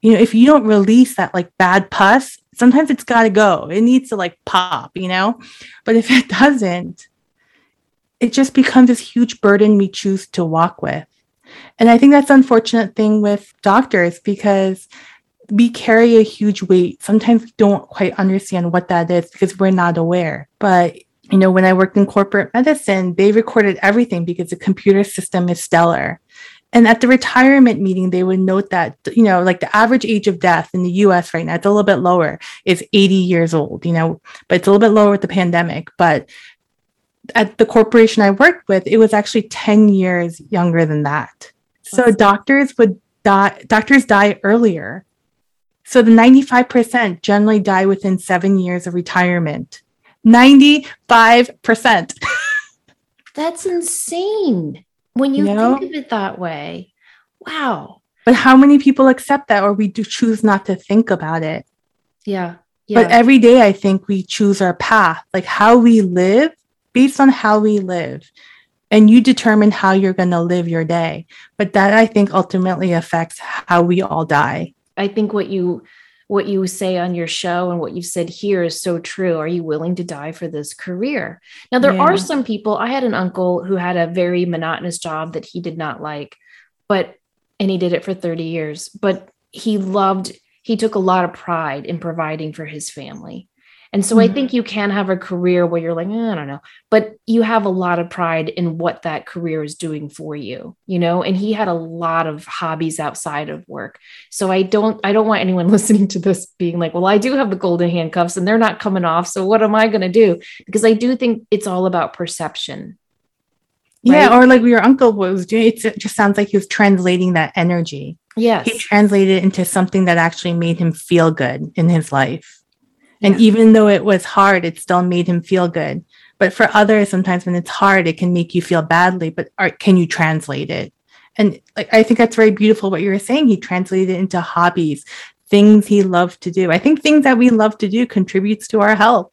You know, if you don't release that like bad pus, sometimes it's got to go. It needs to like pop, you know? But if it doesn't, it just becomes this huge burden we choose to walk with. And I think that's unfortunate thing with doctors because we carry a huge weight. Sometimes we don't quite understand what that is because we're not aware. But you know, when I worked in corporate medicine, they recorded everything because the computer system is stellar. And at the retirement meeting, they would note that, you know, like the average age of death in the US right now, it's a little bit lower, is 80 years old, you know, but it's a little bit lower with the pandemic. But at the corporation I worked with, it was actually 10 years younger than that. So doctors would die, doctors die earlier so the 95% generally die within seven years of retirement. 95%. That's insane when you, you know? think of it that way. Wow. But how many people accept that or we do choose not to think about it? Yeah. yeah. But every day, I think we choose our path, like how we live based on how we live. And you determine how you're going to live your day. But that I think ultimately affects how we all die. I think what you what you say on your show and what you've said here is so true. Are you willing to die for this career? Now, there yeah. are some people. I had an uncle who had a very monotonous job that he did not like, but, and he did it for 30 years, but he loved, he took a lot of pride in providing for his family. And so mm-hmm. I think you can have a career where you're like, eh, I don't know, but you have a lot of pride in what that career is doing for you, you know? And he had a lot of hobbies outside of work. So I don't, I don't want anyone listening to this being like, well, I do have the golden handcuffs and they're not coming off. So what am I going to do? Because I do think it's all about perception. Right? Yeah. Or like your uncle was doing, it just sounds like he was translating that energy. Yes. He translated it into something that actually made him feel good in his life. And even though it was hard, it still made him feel good. But for others, sometimes when it's hard, it can make you feel badly. But can you translate it? And like I think that's very beautiful what you were saying. He translated it into hobbies, things he loved to do. I think things that we love to do contributes to our health.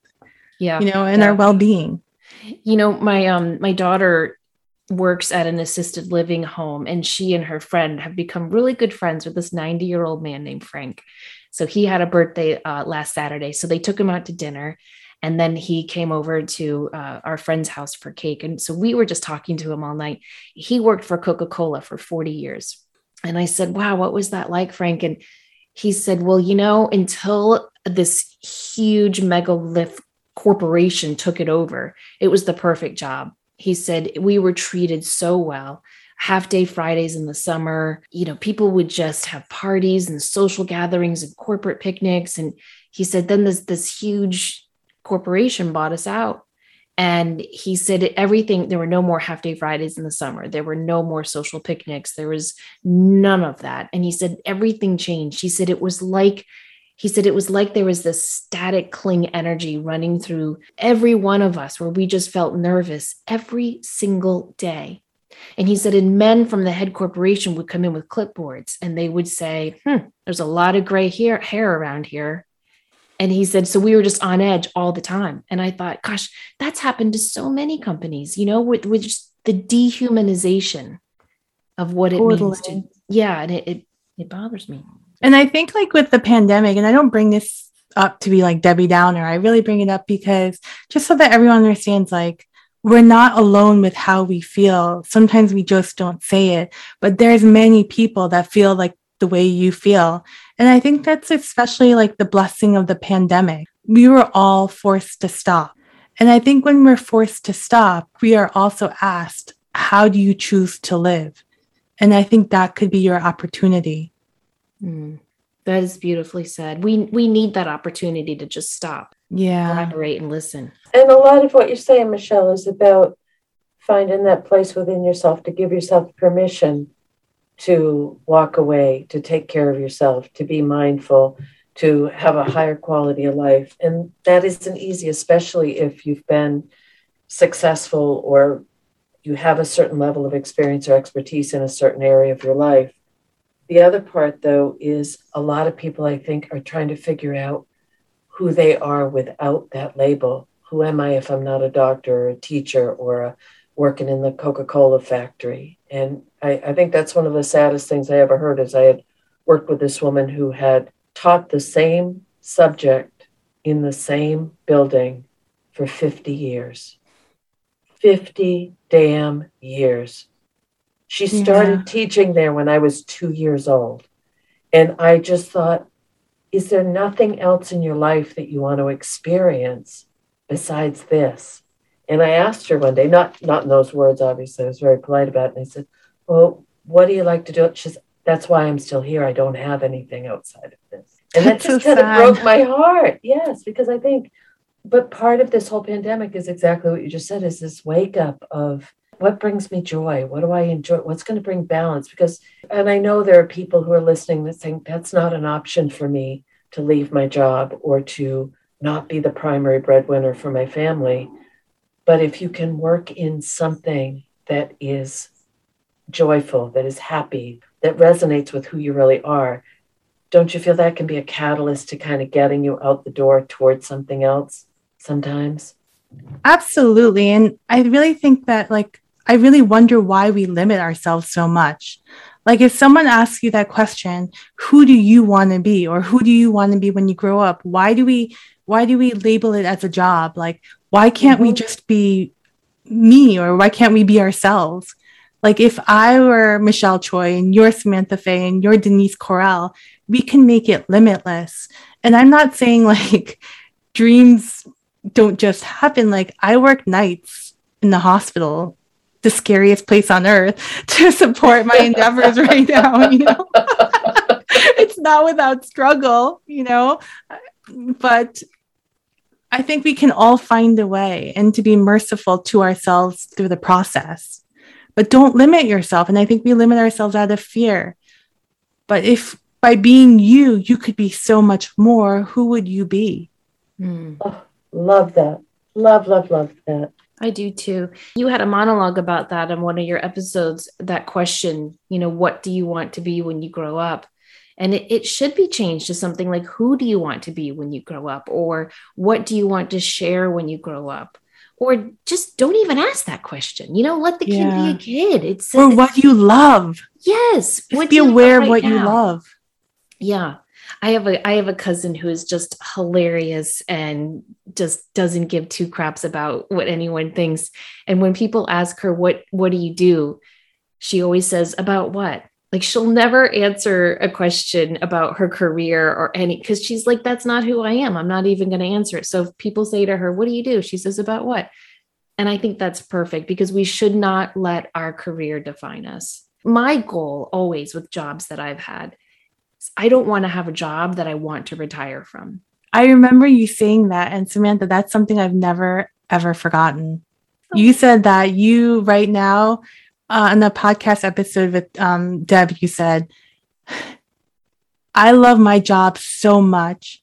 Yeah. You know, and yeah. our well-being. You know, my um my daughter works at an assisted living home and she and her friend have become really good friends with this 90 year old man named Frank. So he had a birthday uh, last Saturday. So they took him out to dinner. And then he came over to uh, our friend's house for cake. And so we were just talking to him all night. He worked for Coca Cola for 40 years. And I said, Wow, what was that like, Frank? And he said, Well, you know, until this huge megalith corporation took it over, it was the perfect job. He said, We were treated so well half day Fridays in the summer. You know, people would just have parties and social gatherings and corporate picnics. And he said, then this, this huge corporation bought us out. And he said everything, there were no more half day Fridays in the summer. There were no more social picnics. There was none of that. And he said everything changed. He said it was like, he said it was like there was this static cling energy running through every one of us where we just felt nervous every single day. And he said, and men from the head corporation would come in with clipboards and they would say, hmm, there's a lot of gray hair, hair around here. And he said, so we were just on edge all the time. And I thought, gosh, that's happened to so many companies, you know, with, with just the dehumanization of what totally. it means to, yeah. And it, it, it bothers me. And I think like with the pandemic, and I don't bring this up to be like Debbie Downer, I really bring it up because just so that everyone understands, like, we're not alone with how we feel. Sometimes we just don't say it, but there's many people that feel like the way you feel. And I think that's especially like the blessing of the pandemic. We were all forced to stop. And I think when we're forced to stop, we are also asked, how do you choose to live? And I think that could be your opportunity. Mm, that is beautifully said. We we need that opportunity to just stop yeah. collaborate and listen. And a lot of what you're saying michelle is about finding that place within yourself to give yourself permission to walk away to take care of yourself to be mindful to have a higher quality of life. And that isn't easy especially if you've been successful or you have a certain level of experience or expertise in a certain area of your life the other part though is a lot of people i think are trying to figure out who they are without that label. Who am I if I'm not a doctor or a teacher or a, working in the Coca-Cola factory? And I, I think that's one of the saddest things I ever heard is I had worked with this woman who had taught the same subject in the same building for 50 years. 50 damn years. She started yeah. teaching there when I was two years old. And I just thought, is there nothing else in your life that you want to experience besides this? And I asked her one day, not not in those words, obviously, I was very polite about it. And I said, Well, what do you like to do? She's that's why I'm still here. I don't have anything outside of this. And that just so kind of broke my heart. Yes, because I think, but part of this whole pandemic is exactly what you just said is this wake up of what brings me joy? What do I enjoy? What's going to bring balance? Because, and I know there are people who are listening that think that's not an option for me to leave my job or to not be the primary breadwinner for my family. But if you can work in something that is joyful, that is happy, that resonates with who you really are, don't you feel that can be a catalyst to kind of getting you out the door towards something else sometimes? Absolutely. And I really think that, like, I really wonder why we limit ourselves so much. Like if someone asks you that question, who do you want to be or who do you want to be when you grow up? Why do we why do we label it as a job? Like why can't mm-hmm. we just be me or why can't we be ourselves? Like if I were Michelle Choi and you're Samantha Fay and you're Denise Correll, we can make it limitless. And I'm not saying like dreams don't just happen. Like I work nights in the hospital, the scariest place on earth, to support my endeavors right now. You know, it's not without struggle, you know, but I think we can all find a way and to be merciful to ourselves through the process. But don't limit yourself. And I think we limit ourselves out of fear. But if by being you, you could be so much more, who would you be? Mm. Oh, love that. Love, love, love that. I do too. You had a monologue about that in one of your episodes, that question, you know, what do you want to be when you grow up? And it, it, should be changed to something like, who do you want to be when you grow up? Or what do you want to share when you grow up? Or just don't even ask that question. You know, let the yeah. kid be a kid. It's or what you love. Yes. Just be aware right of what now? you love. Yeah. I have a I have a cousin who is just hilarious and just doesn't give two craps about what anyone thinks. And when people ask her what what do you do, she always says about what? Like she'll never answer a question about her career or any because she's like that's not who I am. I'm not even going to answer it. So if people say to her, "What do you do?" she says about what? And I think that's perfect because we should not let our career define us. My goal always with jobs that I've had I don't want to have a job that I want to retire from. I remember you saying that. And Samantha, that's something I've never, ever forgotten. Oh. You said that you, right now, uh, in the podcast episode with um, Deb, you said, I love my job so much.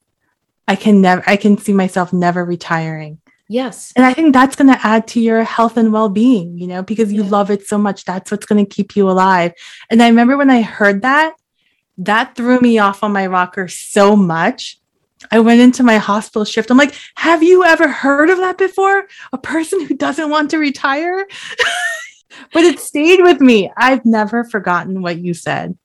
I can never, I can see myself never retiring. Yes. And I think that's going to add to your health and well being, you know, because you yeah. love it so much. That's what's going to keep you alive. And I remember when I heard that, that threw me off on my rocker so much. I went into my hospital shift. I'm like, have you ever heard of that before? A person who doesn't want to retire? but it stayed with me. I've never forgotten what you said.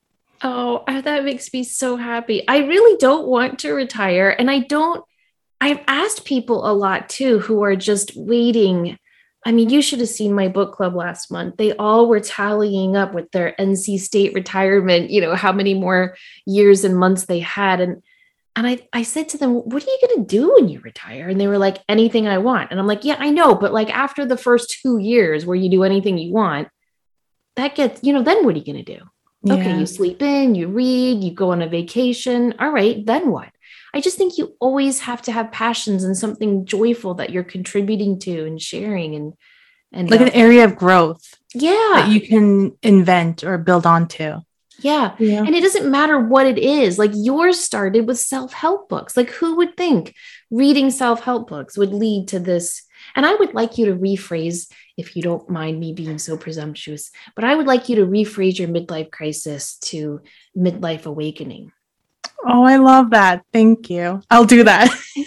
Oh, that makes me so happy. I really don't want to retire. And I don't, I've asked people a lot too who are just waiting I mean, you should have seen my book club last month. They all were tallying up with their NC State retirement, you know, how many more years and months they had. And and I, I said to them, What are you going to do when you retire? And they were like, Anything I want. And I'm like, Yeah, I know. But like after the first two years where you do anything you want, that gets, you know, then what are you going to do? Yeah. Okay, you sleep in, you read, you go on a vacation. All right, then what? I just think you always have to have passions and something joyful that you're contributing to and sharing and and like uh, an area of growth. Yeah. That you can invent or build onto. Yeah. yeah. And it doesn't matter what it is. Like yours started with self-help books. Like who would think reading self-help books would lead to this? And I would like you to rephrase, if you don't mind me being so presumptuous, but I would like you to rephrase your midlife crisis to midlife awakening. Oh, I love that. Thank you. I'll do that.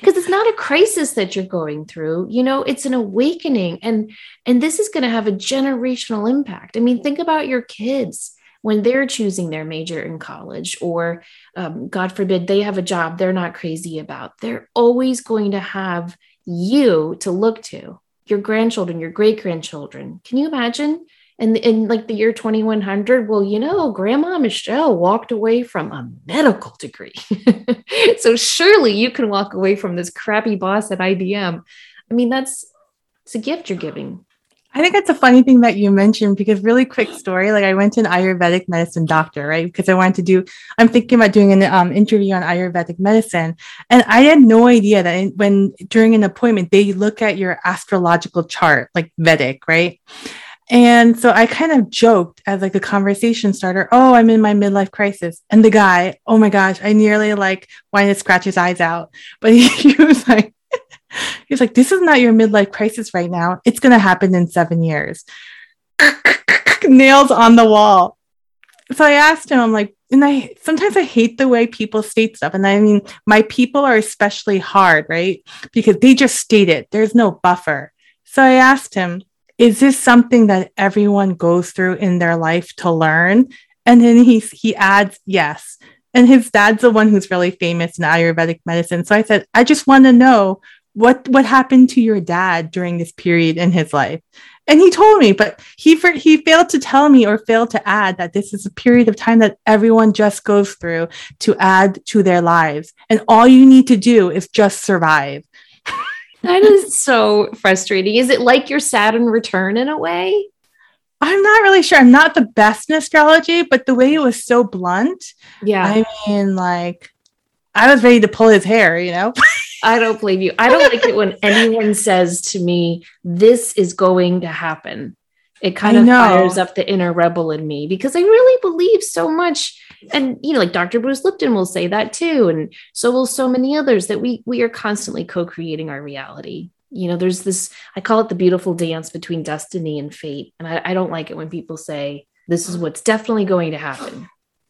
because it's not a crisis that you're going through you know it's an awakening and and this is going to have a generational impact i mean think about your kids when they're choosing their major in college or um, god forbid they have a job they're not crazy about they're always going to have you to look to your grandchildren your great grandchildren can you imagine and in like the year 2100 well you know grandma michelle walked away from a medical degree so surely you can walk away from this crappy boss at ibm i mean that's it's a gift you're giving I think that's a funny thing that you mentioned because really quick story. Like I went to an Ayurvedic medicine doctor, right? Because I wanted to do, I'm thinking about doing an um, interview on Ayurvedic medicine. And I had no idea that when during an appointment, they look at your astrological chart, like Vedic, right? And so I kind of joked as like a conversation starter, oh, I'm in my midlife crisis. And the guy, oh my gosh, I nearly like wanted to scratch his eyes out. But he, he was like, he was like, this is not your midlife crisis right now. It's going to happen in seven years. Nails on the wall. So I asked him, I'm like, and I sometimes I hate the way people state stuff. And I mean, my people are especially hard, right? Because they just state it, there's no buffer. So I asked him, is this something that everyone goes through in their life to learn? And then he he adds, yes. And his dad's the one who's really famous in Ayurvedic medicine. So I said, I just want to know what what happened to your dad during this period in his life. And he told me, but he he failed to tell me or failed to add that this is a period of time that everyone just goes through to add to their lives, and all you need to do is just survive. That is so frustrating. Is it like your Saturn return in a way? I'm not really sure. I'm not the best in astrology, but the way it was so blunt. Yeah. I mean, like, I was ready to pull his hair, you know? I don't believe you. I don't like it when anyone says to me, this is going to happen. It kind of fires up the inner rebel in me because I really believe so much. And you know, like Dr. Bruce Lipton will say that too. And so will so many others that we we are constantly co-creating our reality you know there's this i call it the beautiful dance between destiny and fate and I, I, don't like it when people say this is what's definitely going to happen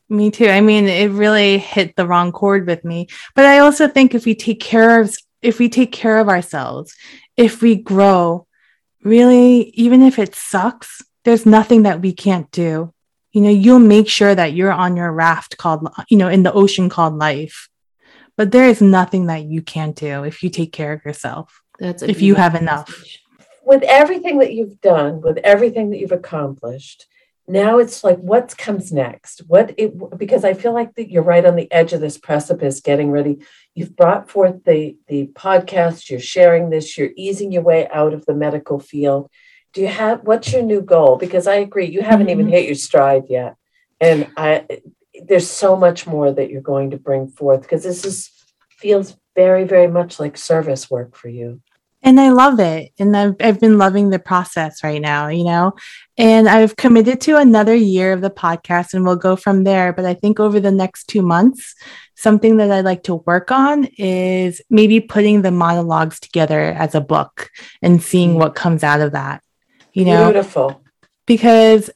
me too i mean it really hit the wrong chord with me but i also think if we take care of if we take care of ourselves if we grow really even if it sucks there's nothing that we can't do you know you'll make sure that you're on your raft called you know in the ocean called life. But there is nothing that you can't do if you take care of yourself that's if you have enough. With everything that you've done, with everything that you've accomplished, now it's like what comes next? What it because i feel like that you're right on the edge of this precipice getting ready. You've brought forth the the podcast you're sharing this you're easing your way out of the medical field do you have what's your new goal because i agree you haven't mm-hmm. even hit your stride yet and i there's so much more that you're going to bring forth because this is feels very very much like service work for you and I love it. And I've, I've been loving the process right now, you know, and I've committed to another year of the podcast and we'll go from there. But I think over the next two months, something that I'd like to work on is maybe putting the monologues together as a book and seeing mm. what comes out of that, you know, beautiful. Because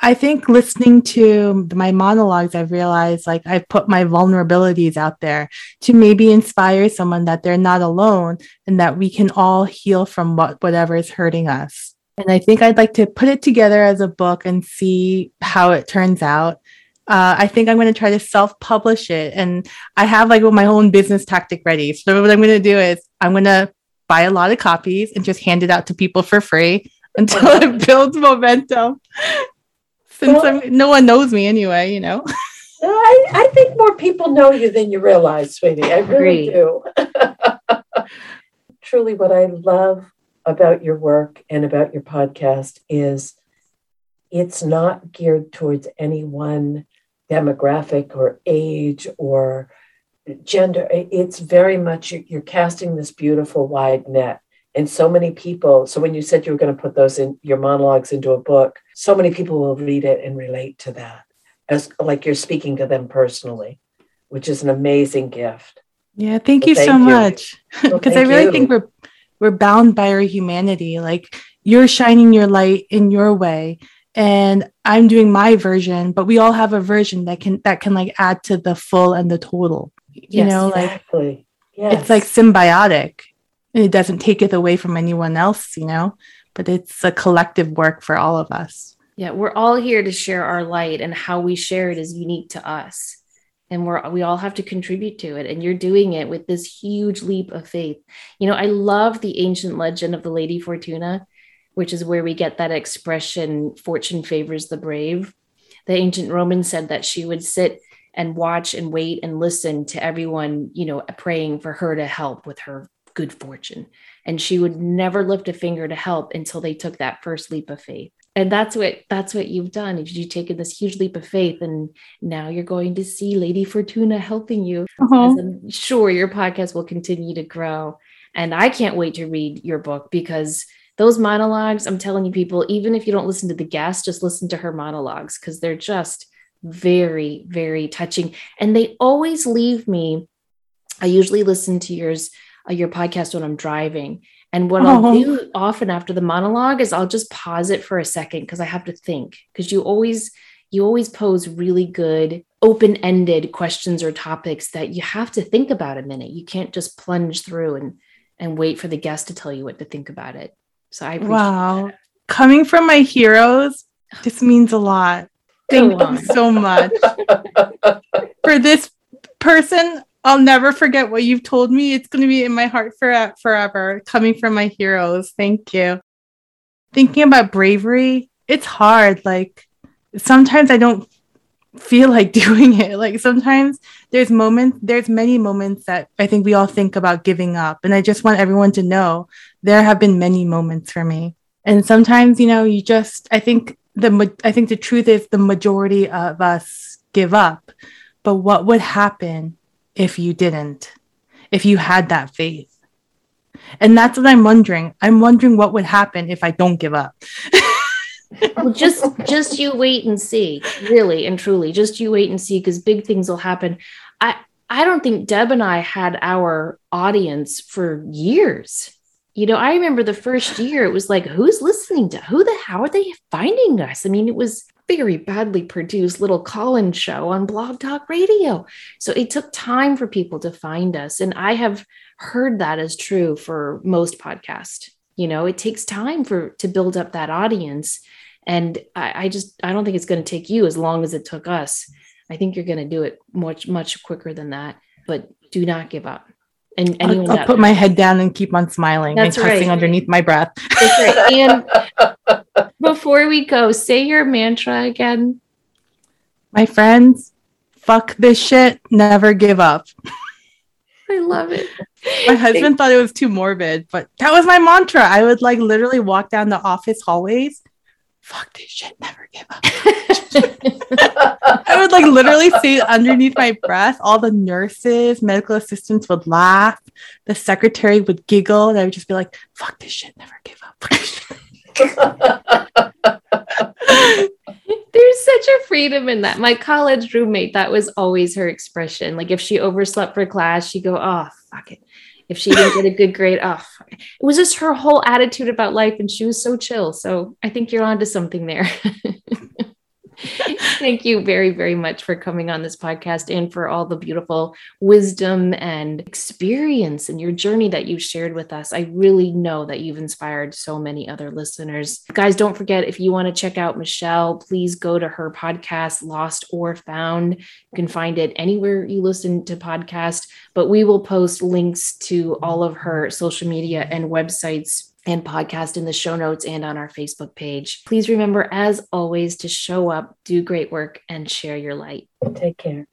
I think listening to my monologues, I've realized like I've put my vulnerabilities out there to maybe inspire someone that they're not alone and that we can all heal from what whatever is hurting us. And I think I'd like to put it together as a book and see how it turns out. Uh, I think I'm going to try to self-publish it, and I have like my own business tactic ready. So what I'm going to do is I'm going to buy a lot of copies and just hand it out to people for free until it builds momentum since well, no one knows me anyway, you know. I, I think more people know you than you realize, sweetie. I really do. Truly, what I love about your work and about your podcast is it's not geared towards any one demographic or age or gender. It's very much you're casting this beautiful wide net and so many people so when you said you were going to put those in your monologues into a book so many people will read it and relate to that as like you're speaking to them personally which is an amazing gift yeah thank so you thank so you. much because well, i really you. think we're we're bound by our humanity like you're shining your light in your way and i'm doing my version but we all have a version that can that can like add to the full and the total you yes, know exactly. like yes. it's like symbiotic it doesn't take it away from anyone else, you know, but it's a collective work for all of us. Yeah, we're all here to share our light, and how we share it is unique to us. And we're we all have to contribute to it. And you're doing it with this huge leap of faith. You know, I love the ancient legend of the Lady Fortuna, which is where we get that expression, fortune favors the brave. The ancient Romans said that she would sit and watch and wait and listen to everyone, you know, praying for her to help with her good fortune. And she would never lift a finger to help until they took that first leap of faith. And that's what that's what you've done. If you've taken this huge leap of faith, and now you're going to see Lady Fortuna helping you. Uh-huh. I'm sure your podcast will continue to grow. And I can't wait to read your book because those monologues, I'm telling you, people, even if you don't listen to the guest, just listen to her monologues because they're just very, very touching. And they always leave me. I usually listen to yours Uh, your podcast when I'm driving. And what oh. I'll do often after the monologue is I'll just pause it for a second because I have to think. Because you always you always pose really good open-ended questions or topics that you have to think about a minute. You can't just plunge through and and wait for the guest to tell you what to think about it. So I wow. That. coming from my heroes, this means a lot. Thank you so much. For this person, I'll never forget what you've told me. It's going to be in my heart for forever, coming from my heroes. Thank you. Thinking about bravery, it's hard. Like sometimes I don't feel like doing it. Like sometimes there's moments, there's many moments that I think we all think about giving up. And I just want everyone to know there have been many moments for me. And sometimes, you know, you just, I think the, I think the truth is the majority of us give up. But what would happen if you didn't? If you had that faith? And that's what I'm wondering. I'm wondering what would happen if I don't give up. well, just just you wait and see, really and truly. Just you wait and see because big things will happen. I I don't think Deb and I had our audience for years. You know, I remember the first year it was like, who's listening to who the how are they finding us? I mean, it was very badly produced little call-in show on Blog Talk Radio. So it took time for people to find us. And I have heard that as true for most podcasts. You know, it takes time for to build up that audience. And I, I just I don't think it's going to take you as long as it took us. I think you're going to do it much, much quicker than that. But do not give up. And anyone I'll, I'll put my head down and keep on smiling That's and cussing right. underneath my breath. That's right. And before we go, say your mantra again. My friends, fuck this shit, never give up. I love it. My husband thought it was too morbid, but that was my mantra. I would like literally walk down the office hallways. Fuck this shit, never give up. I would like literally say underneath my breath. All the nurses, medical assistants would laugh. The secretary would giggle, and I would just be like, "Fuck this shit, never give up." There's such a freedom in that. My college roommate, that was always her expression. Like if she overslept for class, she'd go, "Oh, fuck it." If she didn't get a good grade, oh, it was just her whole attitude about life, and she was so chill. So I think you're onto something there. Thank you very, very much for coming on this podcast and for all the beautiful wisdom and experience and your journey that you've shared with us. I really know that you've inspired so many other listeners. Guys, don't forget if you want to check out Michelle, please go to her podcast, Lost or Found. You can find it anywhere you listen to podcasts, but we will post links to all of her social media and websites and podcast in the show notes and on our Facebook page. Please remember, as always, to show up, do great work, and share your light. Take care.